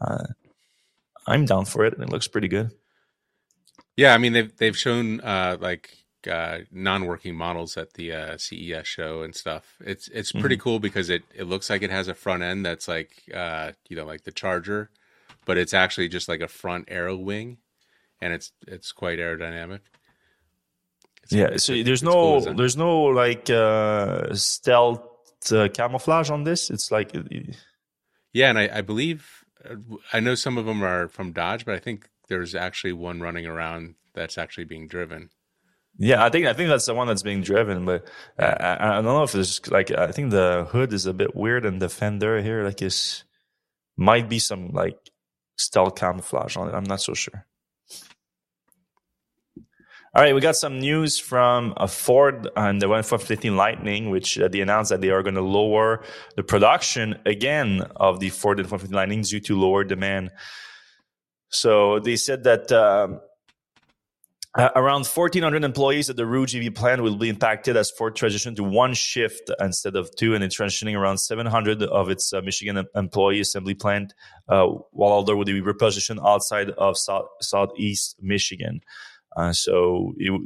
Uh, I'm down for it, and it looks pretty good. Yeah, I mean they've they've shown uh, like uh, non-working models at the uh, CES show and stuff. It's it's pretty mm-hmm. cool because it it looks like it has a front end that's like uh, you know like the Charger, but it's actually just like a front arrow wing, and it's it's quite aerodynamic. It's, yeah, it's, so there's no cool, there's no like uh, stealth uh, camouflage on this. It's like yeah, and I, I believe I know some of them are from Dodge, but I think there's actually one running around that's actually being driven. Yeah, I think I think that's the one that's being driven, but I, I, I don't know if there's like I think the hood is a bit weird and the fender here like is might be some like stealth camouflage on it. I'm not so sure. All right, we got some news from a Ford and the F-150 Lightning, which uh, they announced that they are going to lower the production again of the Ford F-150 Lightning due to lower demand. So they said that um, around 1,400 employees at the Rouge EV plant will be impacted as Ford transitioned to one shift instead of two, and it's transitioning around 700 of its uh, Michigan employee assembly plant, uh, while other will be repositioned outside of south, southeast Michigan. Uh, so it,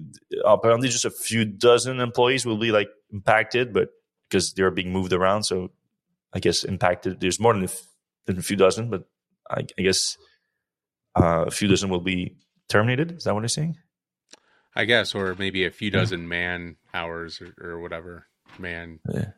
apparently, just a few dozen employees will be like impacted, but because they're being moved around, so I guess impacted. There's more than a, than a few dozen, but I, I guess uh, a few dozen will be terminated. Is that what you're saying? I guess, or maybe a few dozen yeah. man hours or, or whatever man yeah.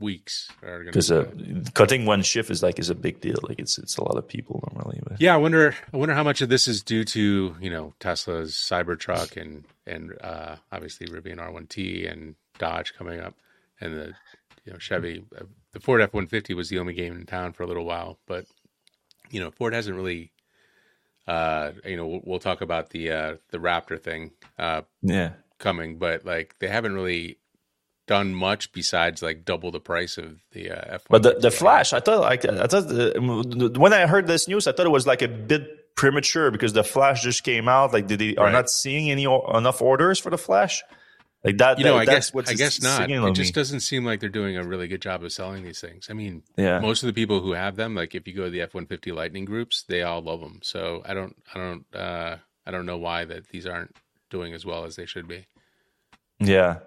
weeks are going because uh, cutting one shift is like is a big deal. Like it's it's a lot of people normally. But. Yeah, I wonder I wonder how much of this is due to you know Tesla's Cybertruck and and uh, obviously Rivian R1T and Dodge coming up and the you know Chevy. Uh, the Ford F one fifty was the only game in town for a little while, but you know Ford hasn't really uh, you know, we'll, we'll, talk about the uh, the Raptor thing, uh, yeah, coming, but like they haven't really done much besides like double the price of the uh, F1. But the, the Flash, I thought like I thought the, when I heard this news, I thought it was like a bit premature because the Flash just came out. Like, did they are not seeing any enough orders for the Flash? Like that. you know, that- I guess what's I guess not. It just me. doesn't seem like they're doing a really good job of selling these things. I mean, Yeah. most of the people who have them, like if you go to the F one fifty Lightning groups, they all love them. So I don't, I don't, uh, I don't know why that these aren't doing as well as they should be. Yeah.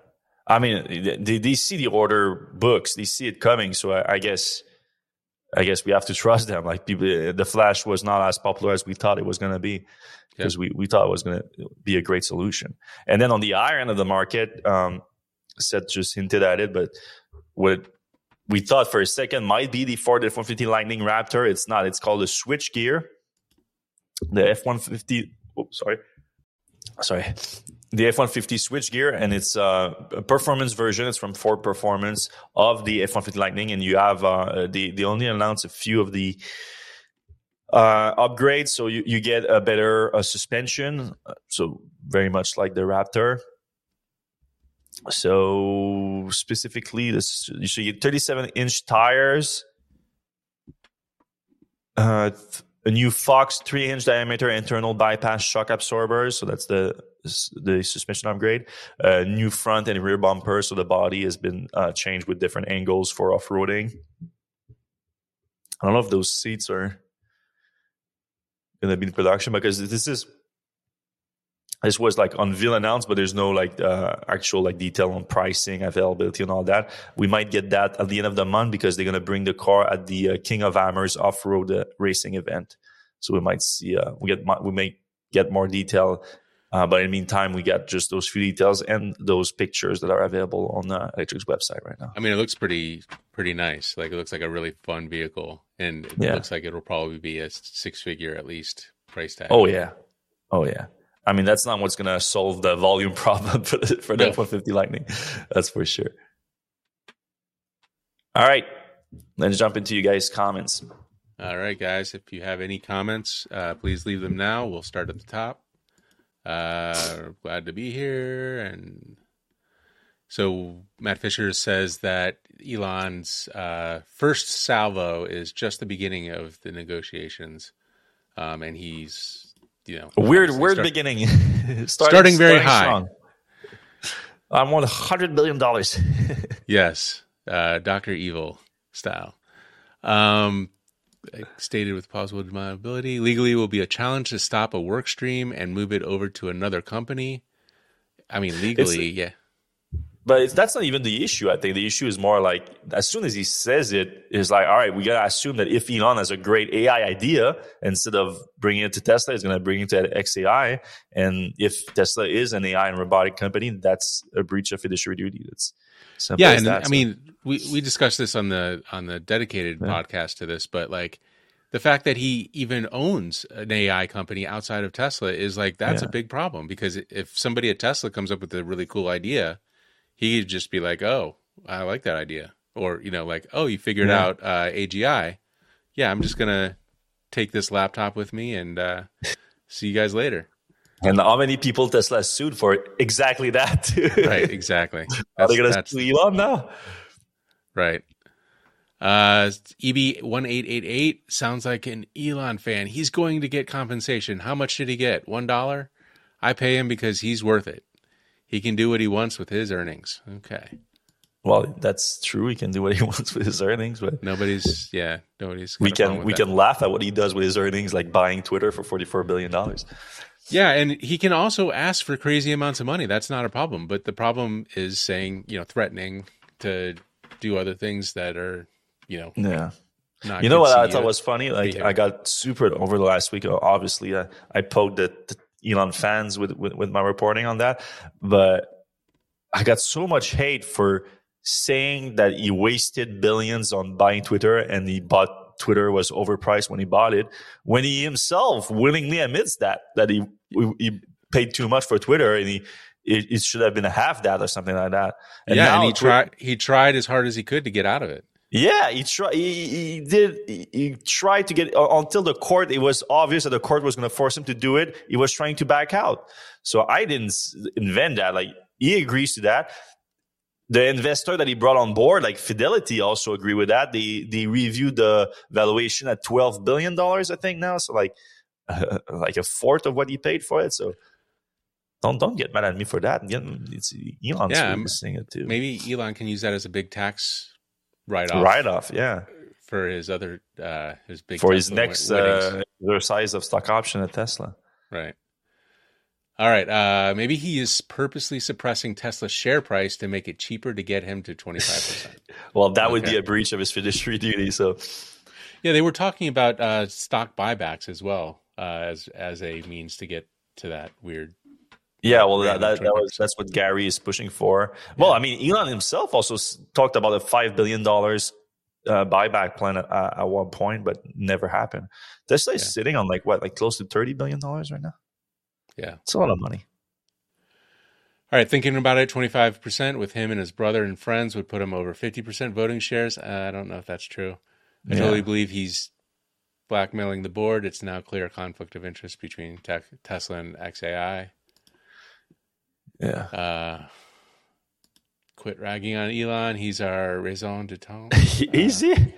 I mean, they, they see the order books, they see it coming. So I, I guess, I guess we have to trust them. Like people, the Flash was not as popular as we thought it was going to be because we, we thought it was going to be a great solution. And then on the higher end of the market, um, Seth just hinted at it, but what we thought for a second might be the Ford F-150 Lightning Raptor. It's not. It's called a Switchgear. The F-150, oh, sorry. Sorry the F-150 Switchgear, and it's uh, a performance version. It's from Ford Performance of the F-150 Lightning, and you have uh, they they only announced a few of the uh, upgrades, so you, you get a better uh, suspension, so very much like the Raptor. So specifically, this you should get 37 inch tires. Uh, th- a new Fox three inch diameter internal bypass shock absorbers. So that's the the suspension upgrade. Uh, new front and rear bumper. So the body has been uh, changed with different angles for off roading. I don't know if those seats are going to be in production because this is this was like unveiled announced, but there's no like uh, actual like detail on pricing, availability, and all that. We might get that at the end of the month because they're going to bring the car at the uh, King of Hammers off road uh, racing event. So we might see uh, we get we may get more detail, uh, but in the meantime, we got just those few details and those pictures that are available on uh, Electrek's website right now. I mean, it looks pretty pretty nice. Like it looks like a really fun vehicle, and it Yeah. looks like it'll probably be a six figure at least price tag. Oh yeah, oh yeah. I mean, that's not what's going to solve the volume (laughs) problem for the, for the No. F-150 Lightning. That's for sure. All right, let's jump into you guys' comments. All right, guys. If you have any comments, uh, please leave them now. We'll start at the top. Uh, glad to be here. And so Matt Fisher says that Elon's uh, first salvo is just the beginning of the negotiations, um, and he's you know A weird, obviously weird start- beginning. (laughs) starting, Starting very high. strong. I'm on hundred billion dollars. (laughs) Yes, uh, Doctor Evil style. Um, stated with plausible deniability, legally will be a challenge to stop a work stream and move it over to another company. I mean, legally, yeah, but it's, that's not even the issue. I think the issue is more like as soon as he says it, it, is like, all right, we gotta assume that if Elon has a great AI idea, instead of bringing it to Tesla, he's gonna bring it to XAI. And if Tesla is an AI and robotic company, that's a breach of fiduciary duty. That's simple yeah. And that. I So- mean, we we discussed this on the on the dedicated Yeah. podcast to this, but like the fact that he even owns an AI company outside of Tesla is like that's Yeah. a big problem because if somebody at Tesla comes up with a really cool idea, he could just be like, "Oh, I like that idea," or you know, like, "Oh, you figured Yeah. out uh, AGI? Yeah, I'm just gonna take this laptop with me and uh, see you guys later." and how many people Tesla sued for exactly that? too? (laughs) Right? Exactly. Are they gonna sue Elon now? right. Uh, EB one eight eight eight sounds like an Elon fan. He's going to get compensation. How much did he get? One dollar. I pay him because he's worth it. He can do what he wants with his earnings. Okay. Well, that's true. He can do what he (laughs) wants with his earnings, but Nobody's yeah. Nobody's. we got a problem can we that. can laugh at what he does with his earnings, like buying Twitter for forty four billion dollars. Yeah, and he can also ask for crazy amounts of money. That's not a problem. But the problem is saying, you know, threatening to do other things that are, you know, Yeah. not. You know what I thought was funny? Like. I got super over the last week. Obviously, I, I poked at the Elon fans with, with with my reporting on that, but I got so much hate for saying that he wasted billions on buying Twitter and he bought Twitter was overpriced when he bought it. When he himself willingly admits that that he he paid too much for Twitter and he it, it should have been a half that or something like that. yeah, now and he tried. He tried as hard as he could to get out of it. Yeah, he tried. He, he did. He, he tried to get uh, until the court. It was obvious that the court was going to force him to do it. He was trying to back out. So I didn't invent that. Like he agrees to that. the investor that he brought on board, like Fidelity, also agree with that. They they reviewed the valuation at twelve billion dollars, I think now. So like uh, (laughs) like a fourth of what he paid for it. So don't don't get mad at me for that. It's Elon's Yeah, witnessing it too. Maybe Elon can use that as a big tax write off Write off, yeah, for his other uh his big for his Tesla wi- next winnings. uh, exercise of stock option at Tesla. Right. All right. Uh, maybe he is purposely suppressing Tesla's share price to make it cheaper to get him to 25%. (laughs) Well, that would be a breach of his fiduciary (laughs) duty. So yeah, they were talking about uh, stock buybacks as well uh, as as a means to get to that weird. Yeah, well, that, that, that was that's what Gary is pushing for. Well, I mean, Elon himself also s- talked about a five billion dollars uh, buyback plan at, at one point, but never happened. Tesla is Yeah. sitting on like what, like close to thirty billion dollars right now. Yeah. It's a lot of money. All right. Thinking about it, 25% with him and his brother and friends would put him over 50% voting shares. Uh, I don't know if that's true. I Yeah. totally believe he's blackmailing the board. It's now clear conflict of interest between Te- Tesla and XAI. Yeah, Uh, quit ragging on Elon. He's our raison d'etre. (laughs) easy.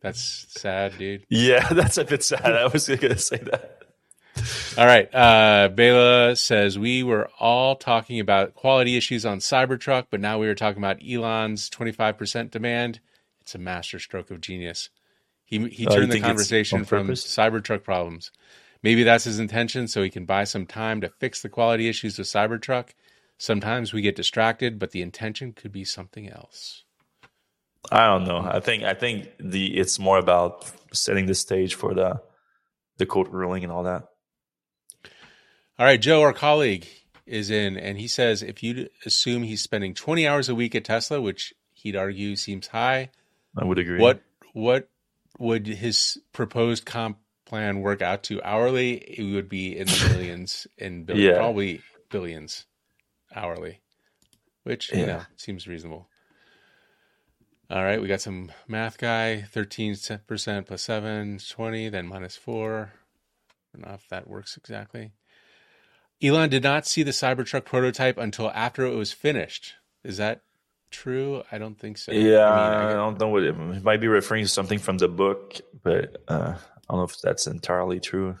That's sad, dude. Yeah, (laughs) that's a bit sad. I was gonna say that. All right. Uh, Bela says we were all talking about quality issues on Cybertruck, but now we are talking about Elon's 25% demand. It's a master stroke of genius. He he Oh, turned the conversation from? Cybertruck problems. Maybe that's his intention, so he can buy some time to fix the quality issues with Cybertruck. Sometimes we get distracted, but the intention could be something else. I don't know. I think I think the it's more about setting the stage for the the court ruling and all that. All right, Joe, our colleague, is in, and he says if you assume he's spending 20 hours a week at Tesla, which he'd argue seems high, I would agree. what what would his proposed comp plan work out to hourly? It would be in the (laughs) millions, in billions, Yeah. probably billions hourly, which you Yeah. know seems reasonable. All right, we got some math guy, 13% plus 7, 20, then minus 4. I don't know if that works exactly. Elon did not see the Cybertruck prototype until after it was finished. Is that true? I don't think so. Yeah, I I, mean, I- don't know what it, it might be referring to something from the book, but uh, I don't know if that's entirely true.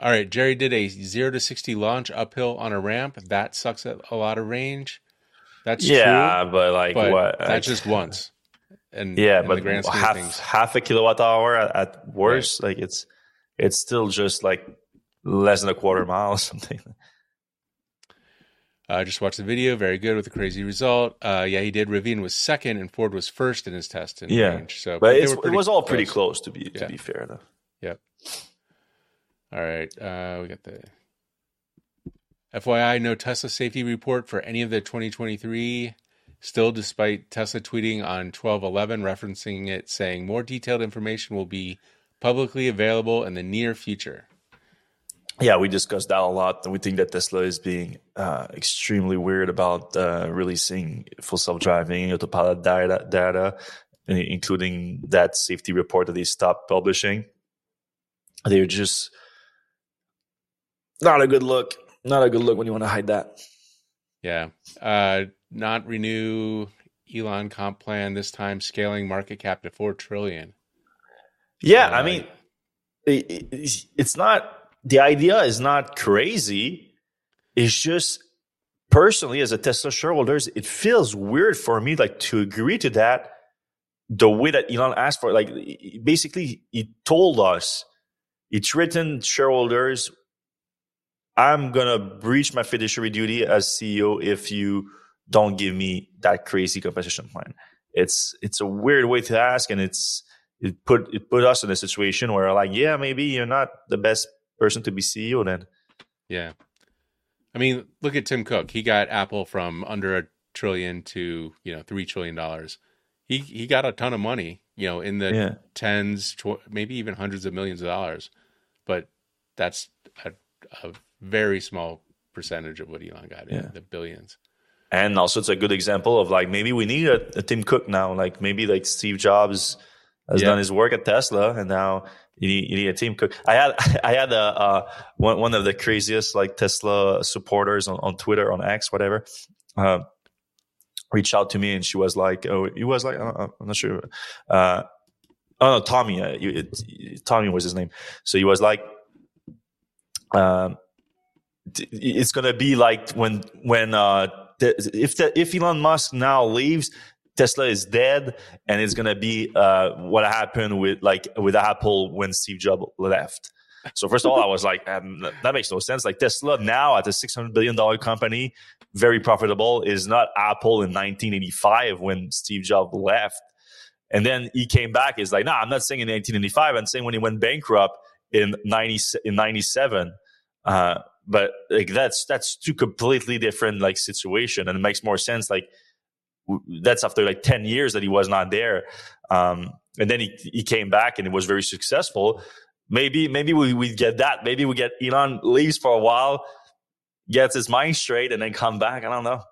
All right, Jerry did a 0 to 60 launch uphill on a ramp. That sucks at a lot of range. That's yeah, true. but like But what? that's just once. And (laughs) yeah, but the grand half half a kilowatt hour at, at worst, like it's it's still just like less than a quarter mile or (laughs) something. I uh, just watched the video. Very good with a crazy result. Uh, yeah, he did. Rivian was second, and Ford was first in his test in Yeah. range. So, But were it was all pretty close. close to be Yeah. to be fair though. Yep. All right. Uh, we got the FYI no Tesla safety report for any of the 2023. Still, despite Tesla tweeting on 1211 referencing it, saying more detailed information will be publicly available in the near future. Yeah, we discussed that a lot. We think that Tesla is being uh, extremely weird about uh, releasing full self-driving autopilot data, data, including that safety report that they stopped publishing. They're just not a good look. Not a good look when you want to hide that. Yeah. Uh, not renew Elon comp plan this time, scaling market cap to four trillion. Yeah, Uh, I mean, it, it- it's not the idea is not crazy. It's just personally, as a Tesla shareholders, it feels weird for me like to agree to that the way that Elon asked for. Like, basically, he told us, it's written shareholders, "I'm gonna breach my fiduciary duty as CEO if you don't give me that crazy compensation plan." It's it's a weird way to ask, and it's it put it put us in a situation where like yeah maybe you're not the best person to be CEO then Yeah. I mean, look at Tim Cook. He got Apple from under a trillion to, you know, 3 trillion dollars. He he got a ton of money, you know, in the yeah tens, tw- maybe even hundreds of millions of dollars. But that's a, a very small percentage of what Elon got Yeah. in the billions. and also it's a good example of like maybe we need a, a Tim Cook now like maybe like Steve Jobs has Yeah. done his work at Tesla and now you need, you need a Tim Cook I had (laughs) I had a uh, one one of the craziest like Tesla supporters on, on Twitter on X whatever uh, reached out to me and she was like, oh, he was like, uh, I'm not sure. Uh, oh no, Tommy, uh, it, it, Tommy was his name. So he was like, um, it's gonna be like when when uh, if the, if Elon Musk now leaves, Tesla is dead, and it's gonna be uh, what happened with like with Apple when Steve Jobs left. So first of all, I was like, um, that makes no sense. Like Tesla now at a six hundred billion dollar company, very profitable, is not Apple in 1985 when Steve Jobs left. And then he came back. He's like, nah, I'm not saying in 1985. I'm saying when he went bankrupt in 90 in 97. Uh, but like that's that's two completely different like situation, and it makes more sense. Like that's after like 10 years that he was not there. Um, and then he, he came back and it was very successful maybe maybe we, we get that. Maybe we get Elon leaves for a while, gets his mind straight, and then come back. I don't know.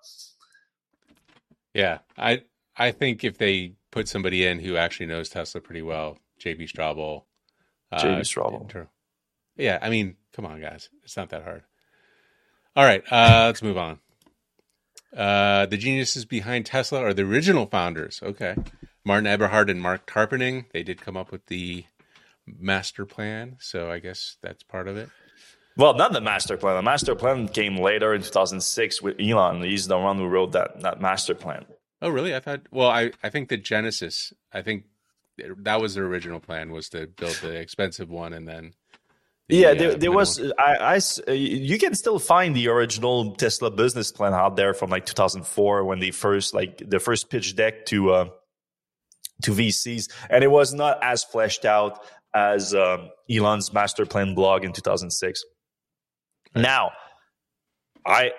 Yeah, I I think if they put somebody in who actually knows Tesla pretty well, JB Straubel. JB uh, Straubel. Yeah, I mean, come on, guys, it's not that hard. All right, uh, let's move on. Uh, the geniuses behind Tesla are the original founders. Okay, Martin Eberhard and Marc Tarpenning. They did come up with the master plan. So I guess that's part of it. Well, not the master plan. The master plan came later in 2006 with Elon. He's the one who wrote that that master plan. Oh, really? I thought. Well, I I think the Genesis. I think that was the original plan was to build the expensive one and then. The, yeah, there, uh, there was. I, I, you can still find the original Tesla business plan out there from like 2004 when they first like the first pitch deck to uh, to VCs, and it was not as fleshed out as um, Elon's master plan blog in 2006. Now, I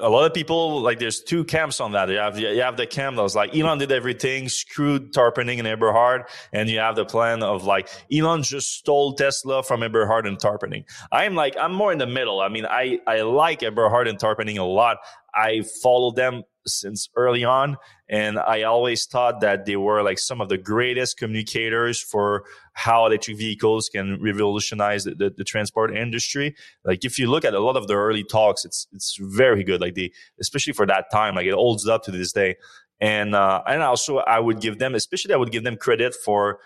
a lot of people like there's two camps on that. You have you have the camp that was like Elon did everything, screwed Tarpenning and Eberhard, and you have the plan of like Elon just stole Tesla from Eberhard and Tarpenning. I'm like I'm more in the middle. I mean, I I like Eberhard and Tarpenning a lot. I follow them since early on. And I always thought that they were like some of the greatest communicators for how electric vehicles can revolutionize the, the, the, transport industry. Like if you look at a lot of the early talks, it's it's very good. Like they, especially for that time, like it holds up to this day. And uh, and also I would give them, especially I would give them credit for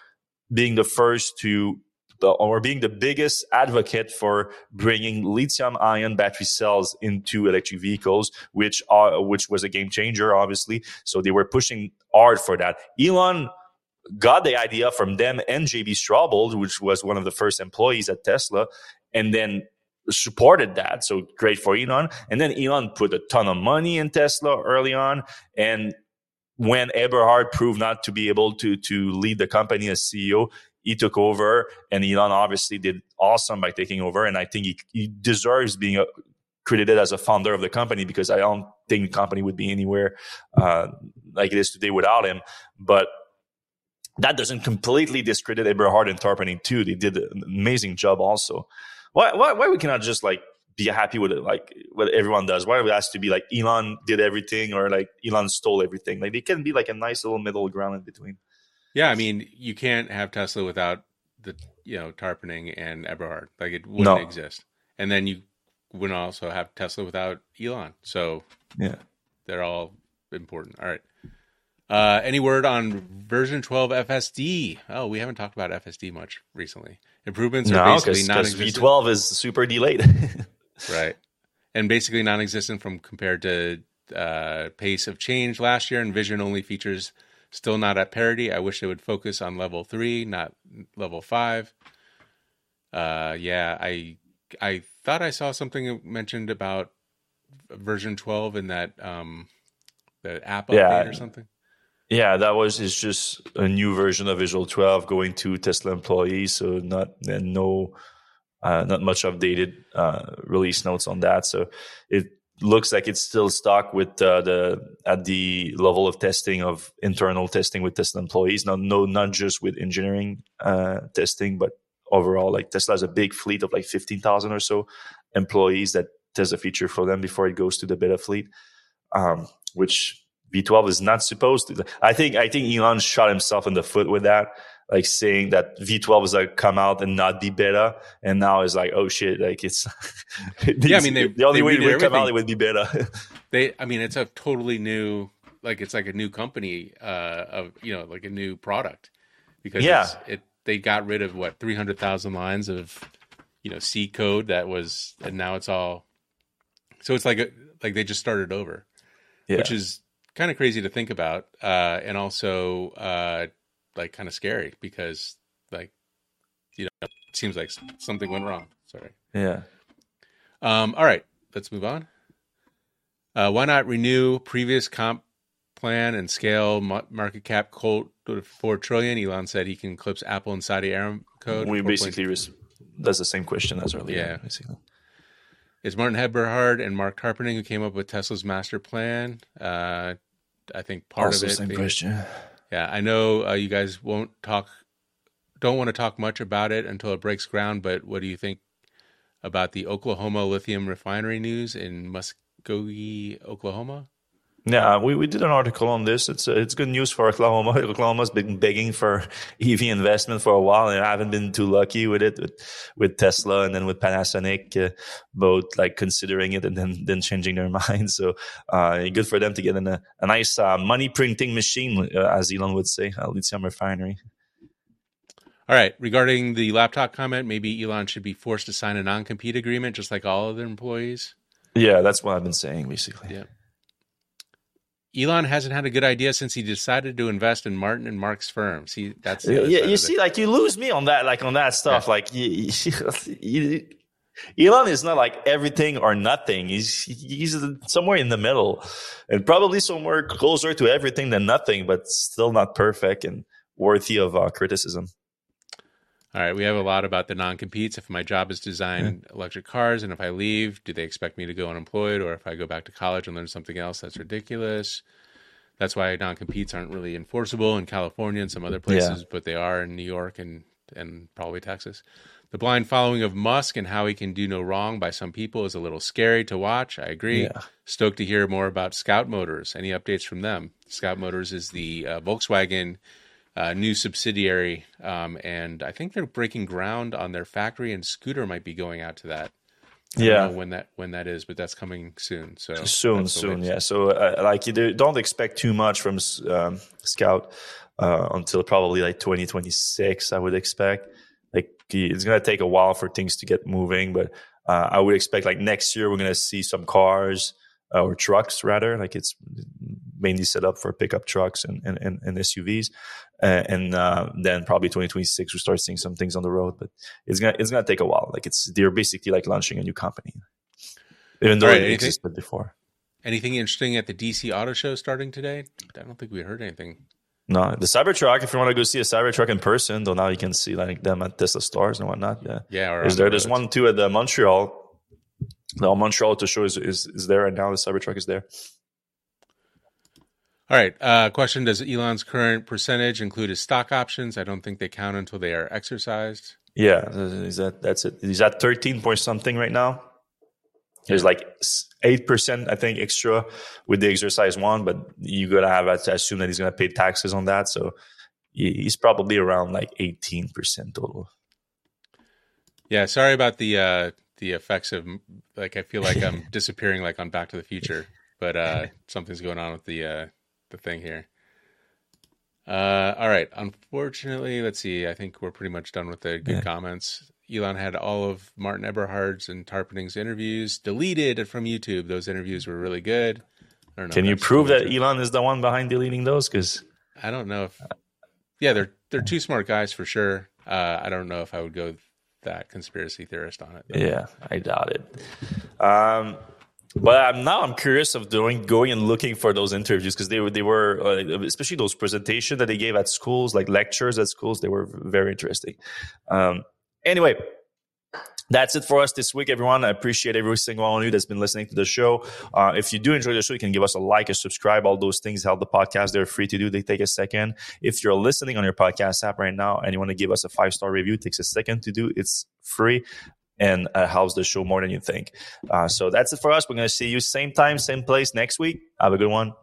being the first to or being the biggest advocate for bringing lithium ion battery cells into electric vehicles, which are, which was a game changer, obviously. So they were pushing hard for that. Elon got the idea from them and JB Straubel, which was one of the first employees at Tesla, and then supported that. So great for Elon. And then Elon put a ton of money in Tesla early on. And when Eberhard proved not to be able to to lead the company as CEO, he took over, and Elon obviously did awesome by taking over. And I think he, he deserves being a, credited as a founder of the company because I don't think the company would be anywhere uh, like it is today without him. But that doesn't completely discredit Eberhard and Tarpenning too. They did an amazing job also. Why, why, why we cannot just like be happy with it, like what everyone does? Why it has to be like Elon did everything or like Elon stole everything? Like they can be like a nice little middle ground in between. Yeah, I mean, you can't have Tesla without the you know Tarpenning and Eberhard. Like it wouldn't no. exist. And then you wouldn't also have Tesla without Elon. So yeah, they're all important. All right. Uh, any word on version 12 FSD? Oh, we haven't talked about FSD much recently. Improvements are no, basically non-existent. V12 is super delayed. (laughs) right. And basically non-existent from compared to uh, pace of change last year and vision only features Still not at parity. I wish they would focus on level three, not level five. Uh, yeah, I I thought I saw something mentioned about version 12 in that um the app yeah. update or something. Yeah, that was it's just a new version of Visual 12 going to Tesla employees, so not and no uh, not much updated uh, release notes on that. So it looks like it's still stuck with uh, the at the level of testing of internal testing with Tesla employees. Now, no, not just with engineering uh, testing, but overall, like Tesla has a big fleet of like fifteen thousand or so employees that test a feature for them before it goes to the beta fleet, um, which V12 is not supposed to. I think I think Elon shot himself in the foot with that like saying that V12 is like come out and not be beta, and now it's like oh shit, like it's (laughs) yeah. I mean, they, the only way it would come out it would be beta. (laughs) they, I mean, it's a totally new like it's like a new company uh, of you know like a new product because Yeah. it they got rid of what three hundred thousand lines of you know C code that was and now it's all so it's like a, like they just started over, Yeah. which is kind of crazy to think about uh, and also uh, like kind of scary because like you know it seems like something went wrong. Sorry. yeah. Um, all right, let's move on. Uh, why not renew previous comp plan and scale market cap cold to four trillion? Elon said he can eclipse Apple and Saudi Aramco. We basically res- that's the same question as earlier. Yeah. Basically. it's Martin Eberhard and Marc Tarpenning who came up with Tesla's master plan. Uh, I think part also of it. same they- question. Yeah, I know uh, you guys won't talk, don't want to talk much about it until it breaks ground. But what do you think about the Oklahoma lithium refinery news in Muskogee, Oklahoma? Yeah, we, we did an article on this. It's uh, it's good news for Oklahoma. (laughs) Oklahoma's been begging for (laughs) EV investment for a while, and I haven't been too lucky with it with, with Tesla and then with Panasonic, uh, both like considering it and then then changing their (laughs) minds. So uh, good for them to get in a, a nice uh, money printing machine, uh, as Elon would say, a lithium refinery. All right. Regarding the laptop comment, maybe Elon should be forced to sign a non compete agreement just like all other employees. Yeah, that's what I've been saying basically. Yeah. Elon hasn't had a good idea since he decided to invest in Martin and Mark's firms. See, that's Yeah, yeah, you see, it. like you lose me on that, like on that stuff. Like (laughs) you, you, Elon is not like everything or nothing. He's he's somewhere in the middle, and probably somewhere closer to everything than nothing, but still not perfect and worthy of uh, criticism. All right, we have a lot about the non-competes. If my job is design electric cars, and if I leave, do they expect me to go unemployed, or if I go back to college and learn something else? That's ridiculous. That's why non-competes aren't really enforceable in California and some other places, but they are in New York and and probably Texas. The blind following of Musk and how he can do no wrong by some people is a little scary to watch. I agree. Yeah. Stoked to hear more about Scout Motors. Any updates from them? Scout Motors is the uh, Volkswagen uh, new subsidiary, um, and I think they're breaking ground on their factory, and Scooter might be going out to that. I Yeah. know when that when that is, but that's coming soon. So soon, soon, yeah. So, uh, like, you do- don't expect too much from um, Scout uh, until probably like 2026. I would expect. Like, it's gonna take a while for things to get moving, but uh, I would expect like next year we're gonna see some cars uh, or trucks rather. Like, it's mainly set up for pickup trucks and and, and, and SUVs, uh, and uh, then probably 2026 we start seeing some things on the road. But it's gonna it's gonna take a while. Like, it's they're basically like launching a new company, even though right, it anything- existed before. Anything interesting at the DC Auto Show starting today? I don't think we heard anything. No, the Cybertruck. If you want to go see a Cybertruck in person, though, now you can see like them at Tesla stores and whatnot. Yeah, Yeah, is there? the There's one too at the Montreal. The Montreal Auto Show is, is is there, and now the Cybertruck is there. All right. Uh, question: Does Elon's current percentage include his stock options? I don't think they count until they are exercised. Yeah, is that that's it? He's at thirteen point something right now. There's like eight percent, I think, extra with the exercise one, but you gotta have to assume that he's gonna pay taxes on that. So he's probably around like eighteen percent total. Yeah. Sorry about the uh, the effects of like I feel like I'm disappearing like on Back to the Future, but uh, something's going on with the uh, the thing here. Uh, all right. Unfortunately, let's see. I think we're pretty much done with the good Yeah. comments. Elon had all of Martin Eberhard's and Tarpenning's interviews deleted from YouTube. Those interviews were really good. I don't know Can you prove that true. Elon is the one behind deleting those? Because I don't know if. Yeah, they're they're two smart guys for sure. Uh, I don't know if I would go that conspiracy theorist on it. though. Yeah, I doubt it. Um, but I'm, now I'm curious of doing going and looking for those interviews because they were they were uh, especially those presentations that they gave at schools, like lectures at schools. They were very interesting. Um, anyway. That's it for us this week, everyone. I appreciate every single one of you that's been listening to the show. Uh, if you do enjoy the show, you can give us a like, a subscribe. All those things help the podcast. They're free to do. They take a second. If you're listening on your podcast app right now and you want to give us a five star review, it takes a second to do. It's free and uh, helps the show more than you think. Uh, so that's it for us. We're going to see you same time, same place next week. Have a good one.